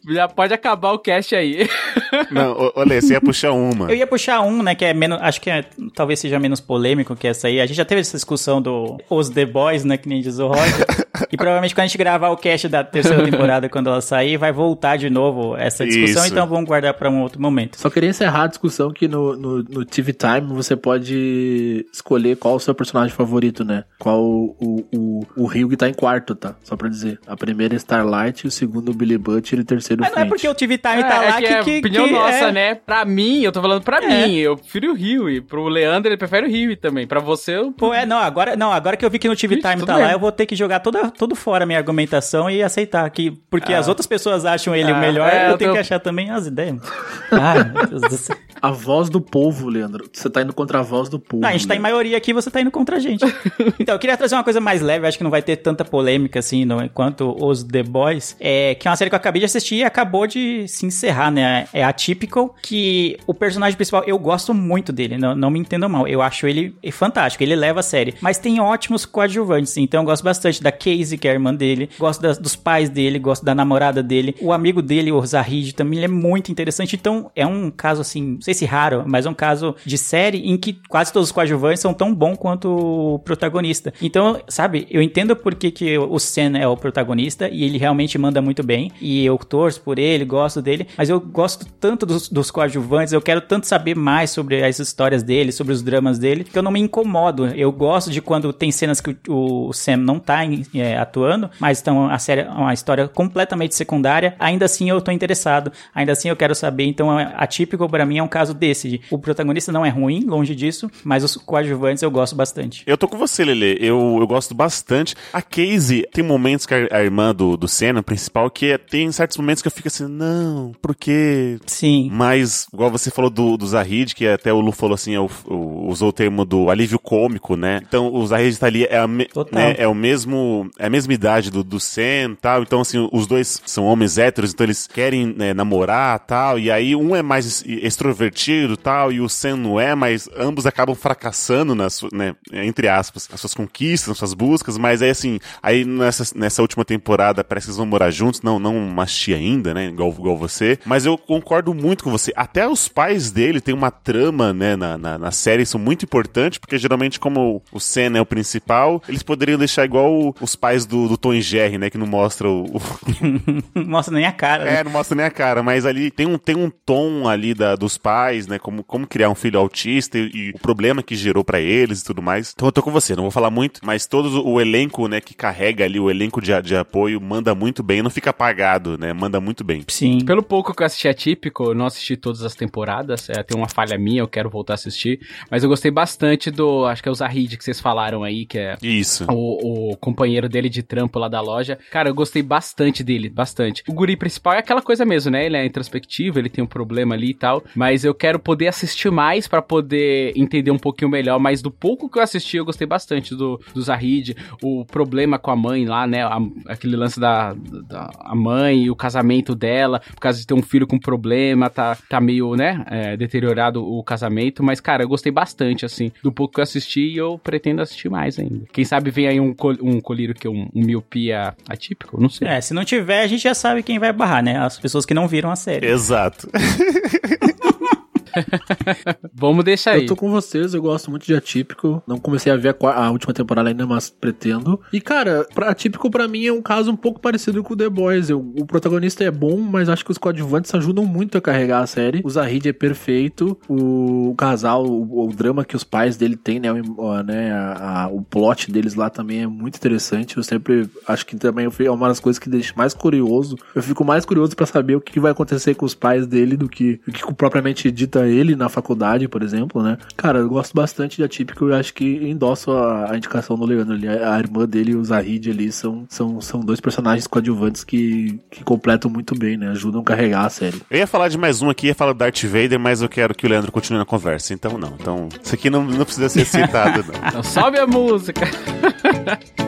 Já pode acabar o cast aí. Não, ô, olha, você ia puxar uma. Eu ia puxar um, né, que é menos, acho que é, talvez seja menos polêmico que essa aí. A gente já teve essa discussão do Os The Boys, né, que nem diz o Roger. e provavelmente quando a gente gravar o cast da terceira temporada, quando ela sair, vai voltar de novo essa discussão, Isso. então vamos guardar pra um outro momento. Só queria encerrar a discussão que no, no, no TV Time você pode escolher qual o seu personagem favorito, né? Qual o, o, o, o Rio que tá em quarto, tá? Só pra dizer. A primeira é Starlight, o segundo Billy Butcher e o terceiro Mas não é porque o TV Time tá é, lá que que, é que, opinião que nossa, é- né? Pra mim, eu tô falando pra É. mim, eu prefiro o Rio. E pro Leandro, ele prefere o Rio também. Pra você, eu... Pô, é, não, agora, não, agora que eu vi que no TV Time tá bem. lá, eu vou ter que jogar toda, todo fora a minha argumentação e aceitar que, porque as outras pessoas acham ele o Ah, melhor, é, eu, eu tenho tô- que achar também as ideias. Ai, meu Deus do céu. A voz do povo, Leandro. Você tá indo contra a voz do povo. A gente tá em né? maioria aqui, você tá indo contra a gente. então, eu queria trazer uma coisa mais leve, acho que não vai ter tanta polêmica assim, não, quanto os The Boys, é, que é uma série que eu acabei de assistir e acabou de se encerrar, né? É Atypical, que o personagem principal, eu gosto muito dele, não, não me entendam mal, eu acho ele fantástico, ele leva a série, mas tem ótimos coadjuvantes, então eu gosto bastante da Casey, que é a irmã dele, gosto das- dos pais dele, gosto da namorada dele, o amigo dele, o Zahid, também ele é muito interessante, então é um caso assim, não sei se raro, mas é um caso de série em que quase todos os coadjuvantes são tão bons quanto o protagonista. Então, sabe, eu entendo por que, que o Sen é o protagonista e ele realmente manda muito bem. E eu torço por ele, gosto dele, mas eu gosto tanto dos, dos coadjuvantes, eu quero tanto saber mais sobre as histórias dele, sobre os dramas dele, que eu não me incomodo. Eu gosto de quando tem cenas que o, o Sam não tá em- é, atuando, mas então a série é uma história completamente secundária. Ainda assim eu tô interessado, ainda assim eu quero saber. Então, é- atípico pra mim é um caso desse. de O protagonista não é ruim, longe disso, mas os coadjuvantes eu gosto bastante. Eu tô com você, Lele. Eu, eu gosto bastante. A Casey, tem momentos que a, a irmã do, do Senna, principal, que é- tem certos momentos que eu fico assim, não, por quê? Sim. Mas, igual você falou do, do Zahid, que até o Lu falou assim, é usou o termo do alívio cômico, né? Então, o Zahid tá ali, é, a né, é o mesmo, é a mesma idade do, do e tal. Então, assim, os dois são homens héteros, então eles querem né, namorar tal. E aí, um é mais extrovertido tal, e o Sen não é, mas ambos acabam fracassando nas, né, entre aspas, nas suas conquistas, nas suas buscas. Mas aí, assim, aí nessa, nessa última temporada parece que eles vão morar juntos, não, não masti ainda, né? Igual, igual você. Mas eu concordo muito com você. Até os pais dele têm uma trama, né, na, na, na série, são muito importantes, porque geralmente, como o Sen é o principal, eles poderiam deixar igual os pais do, do Tom e Jerry, né? Que não mostra o. o- Não mostra nem a cara. né? é, não mostra nem a cara, mas ali tem um, tem um tom ali da, dos pais, né? Como, como criar um filho autista e, e o problema que gerou pra eles e tudo mais. Então eu tô com você, não vou falar muito, mas todo o elenco, né, que carrega ali, o elenco de, de apoio, manda muito bem, não fica apagado, né? Manda manda muito bem. Sim. Pelo pouco que eu assisti Atípico, eu não assisti todas as temporadas, é, tem uma falha minha, eu quero voltar a assistir, mas eu gostei bastante do, acho que é o Zahid que vocês falaram aí, que é Isso. o, o companheiro dele de trampo lá da loja. Cara, eu gostei bastante dele, bastante. O guri principal é aquela coisa mesmo, né? Ele é introspectivo, ele tem um problema ali e tal, mas eu quero poder assistir mais pra poder entender um pouquinho melhor, mas do pouco que eu assisti, eu gostei bastante do, do Zahid, o problema com a mãe lá, né? A- aquele lance da, da a mãe e o casamento dela, por causa de ter um filho com problema, tá, tá meio, né, é, deteriorado o casamento, mas, cara, eu gostei bastante, assim, do pouco que eu assisti e eu pretendo assistir mais ainda. Quem sabe vem aí um, col um colírio que é um, um miopia atípico, não sei. É, se não tiver, a gente já sabe quem vai barrar, né? As pessoas que não viram a série. Exato. Vamos deixar aí. Eu tô com vocês, eu gosto muito de Atípico. Não comecei a ver a, a última temporada ainda, mas pretendo. E, cara, pra, Atípico pra mim é um caso um pouco parecido com o The Boys. Eu- o protagonista é bom, mas acho que os coadjuvantes ajudam muito a carregar a série. O Zahid é perfeito. O, casal, o, o drama que os pais dele têm, né? o- né, a- a- o plot deles lá também é muito interessante. Eu sempre acho que também é uma das coisas que deixa mais curioso. Eu fico mais curioso pra saber o que vai acontecer com os pais dele do que, do que propriamente dita ele na faculdade, por exemplo, né? Cara, eu gosto bastante de Atípico e acho que endosso a, a indicação do Leandro ali. A, a irmã dele e o Zahid ali são, são, são dois personagens coadjuvantes que, que completam muito bem, né? Ajudam a carregar a série. Eu ia falar de mais um aqui, ia falar do Darth Vader, mas eu quero que o Leandro continue na conversa. Então não. Então, isso aqui não, não precisa ser citado, não. Então sobe a música.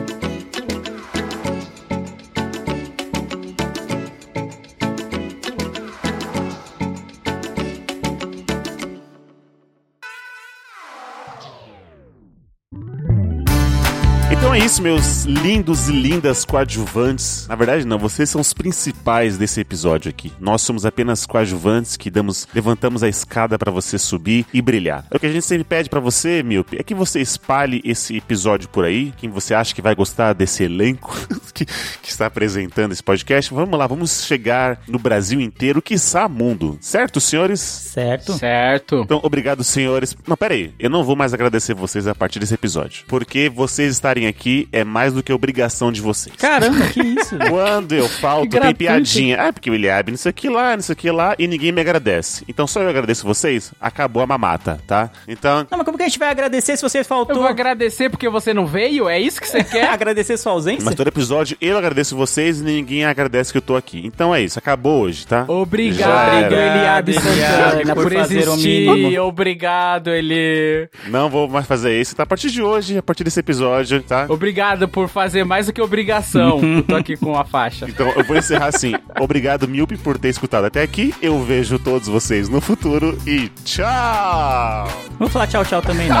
isso, meus lindos e lindas coadjuvantes. Na verdade, não, vocês são os principais desse episódio aqui. Nós somos apenas coadjuvantes que damos, levantamos a escada pra você subir e brilhar. É o que a gente sempre pede pra você, Miope, é que você espalhe esse episódio por aí, quem você acha que vai gostar desse elenco que, que está apresentando esse podcast. Vamos lá, vamos chegar no Brasil inteiro, quiçá mundo. Certo, senhores? Certo? Certo. Então, obrigado, senhores. Não, pera aí. Eu não vou mais agradecer vocês a partir desse episódio. Porque vocês estarem aqui é mais do que obrigação de vocês. Caramba, que isso? Quando eu falto, tem piadinha. Ah, porque o William, nisso aqui lá, nisso aqui lá, e ninguém me agradece. Então só eu agradeço vocês, acabou a mamata, tá? Então, Não, mas como que a gente vai agradecer se você Eu faltou? vou agradecer porque você não veio? É isso que você quer? agradecer sua ausência? mas todo episódio eu agradeço vocês e ninguém agradece que eu tô aqui. Então é isso, acabou hoje, tá? Obrigado. Eliabe Santana, por por, fazer o existir. mínimo. Obrigado, Eli. Não vou mais fazer isso, tá? A partir de hoje, a partir desse episódio, tá? Obrigado por fazer mais do que obrigação. eu tô aqui com a faixa. Então eu vou encerrar assim. Obrigado, Milpe, por ter escutado até aqui. Eu vejo todos vocês no futuro e tchau! Vamos falar tchau, tchau também, não.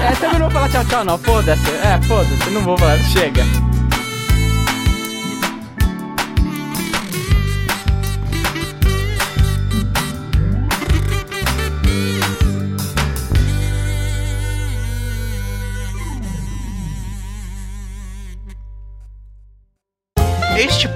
É, também não vou falar tchau, tchau, não. Foda-se. É, foda-se. Não vou falar. Chega.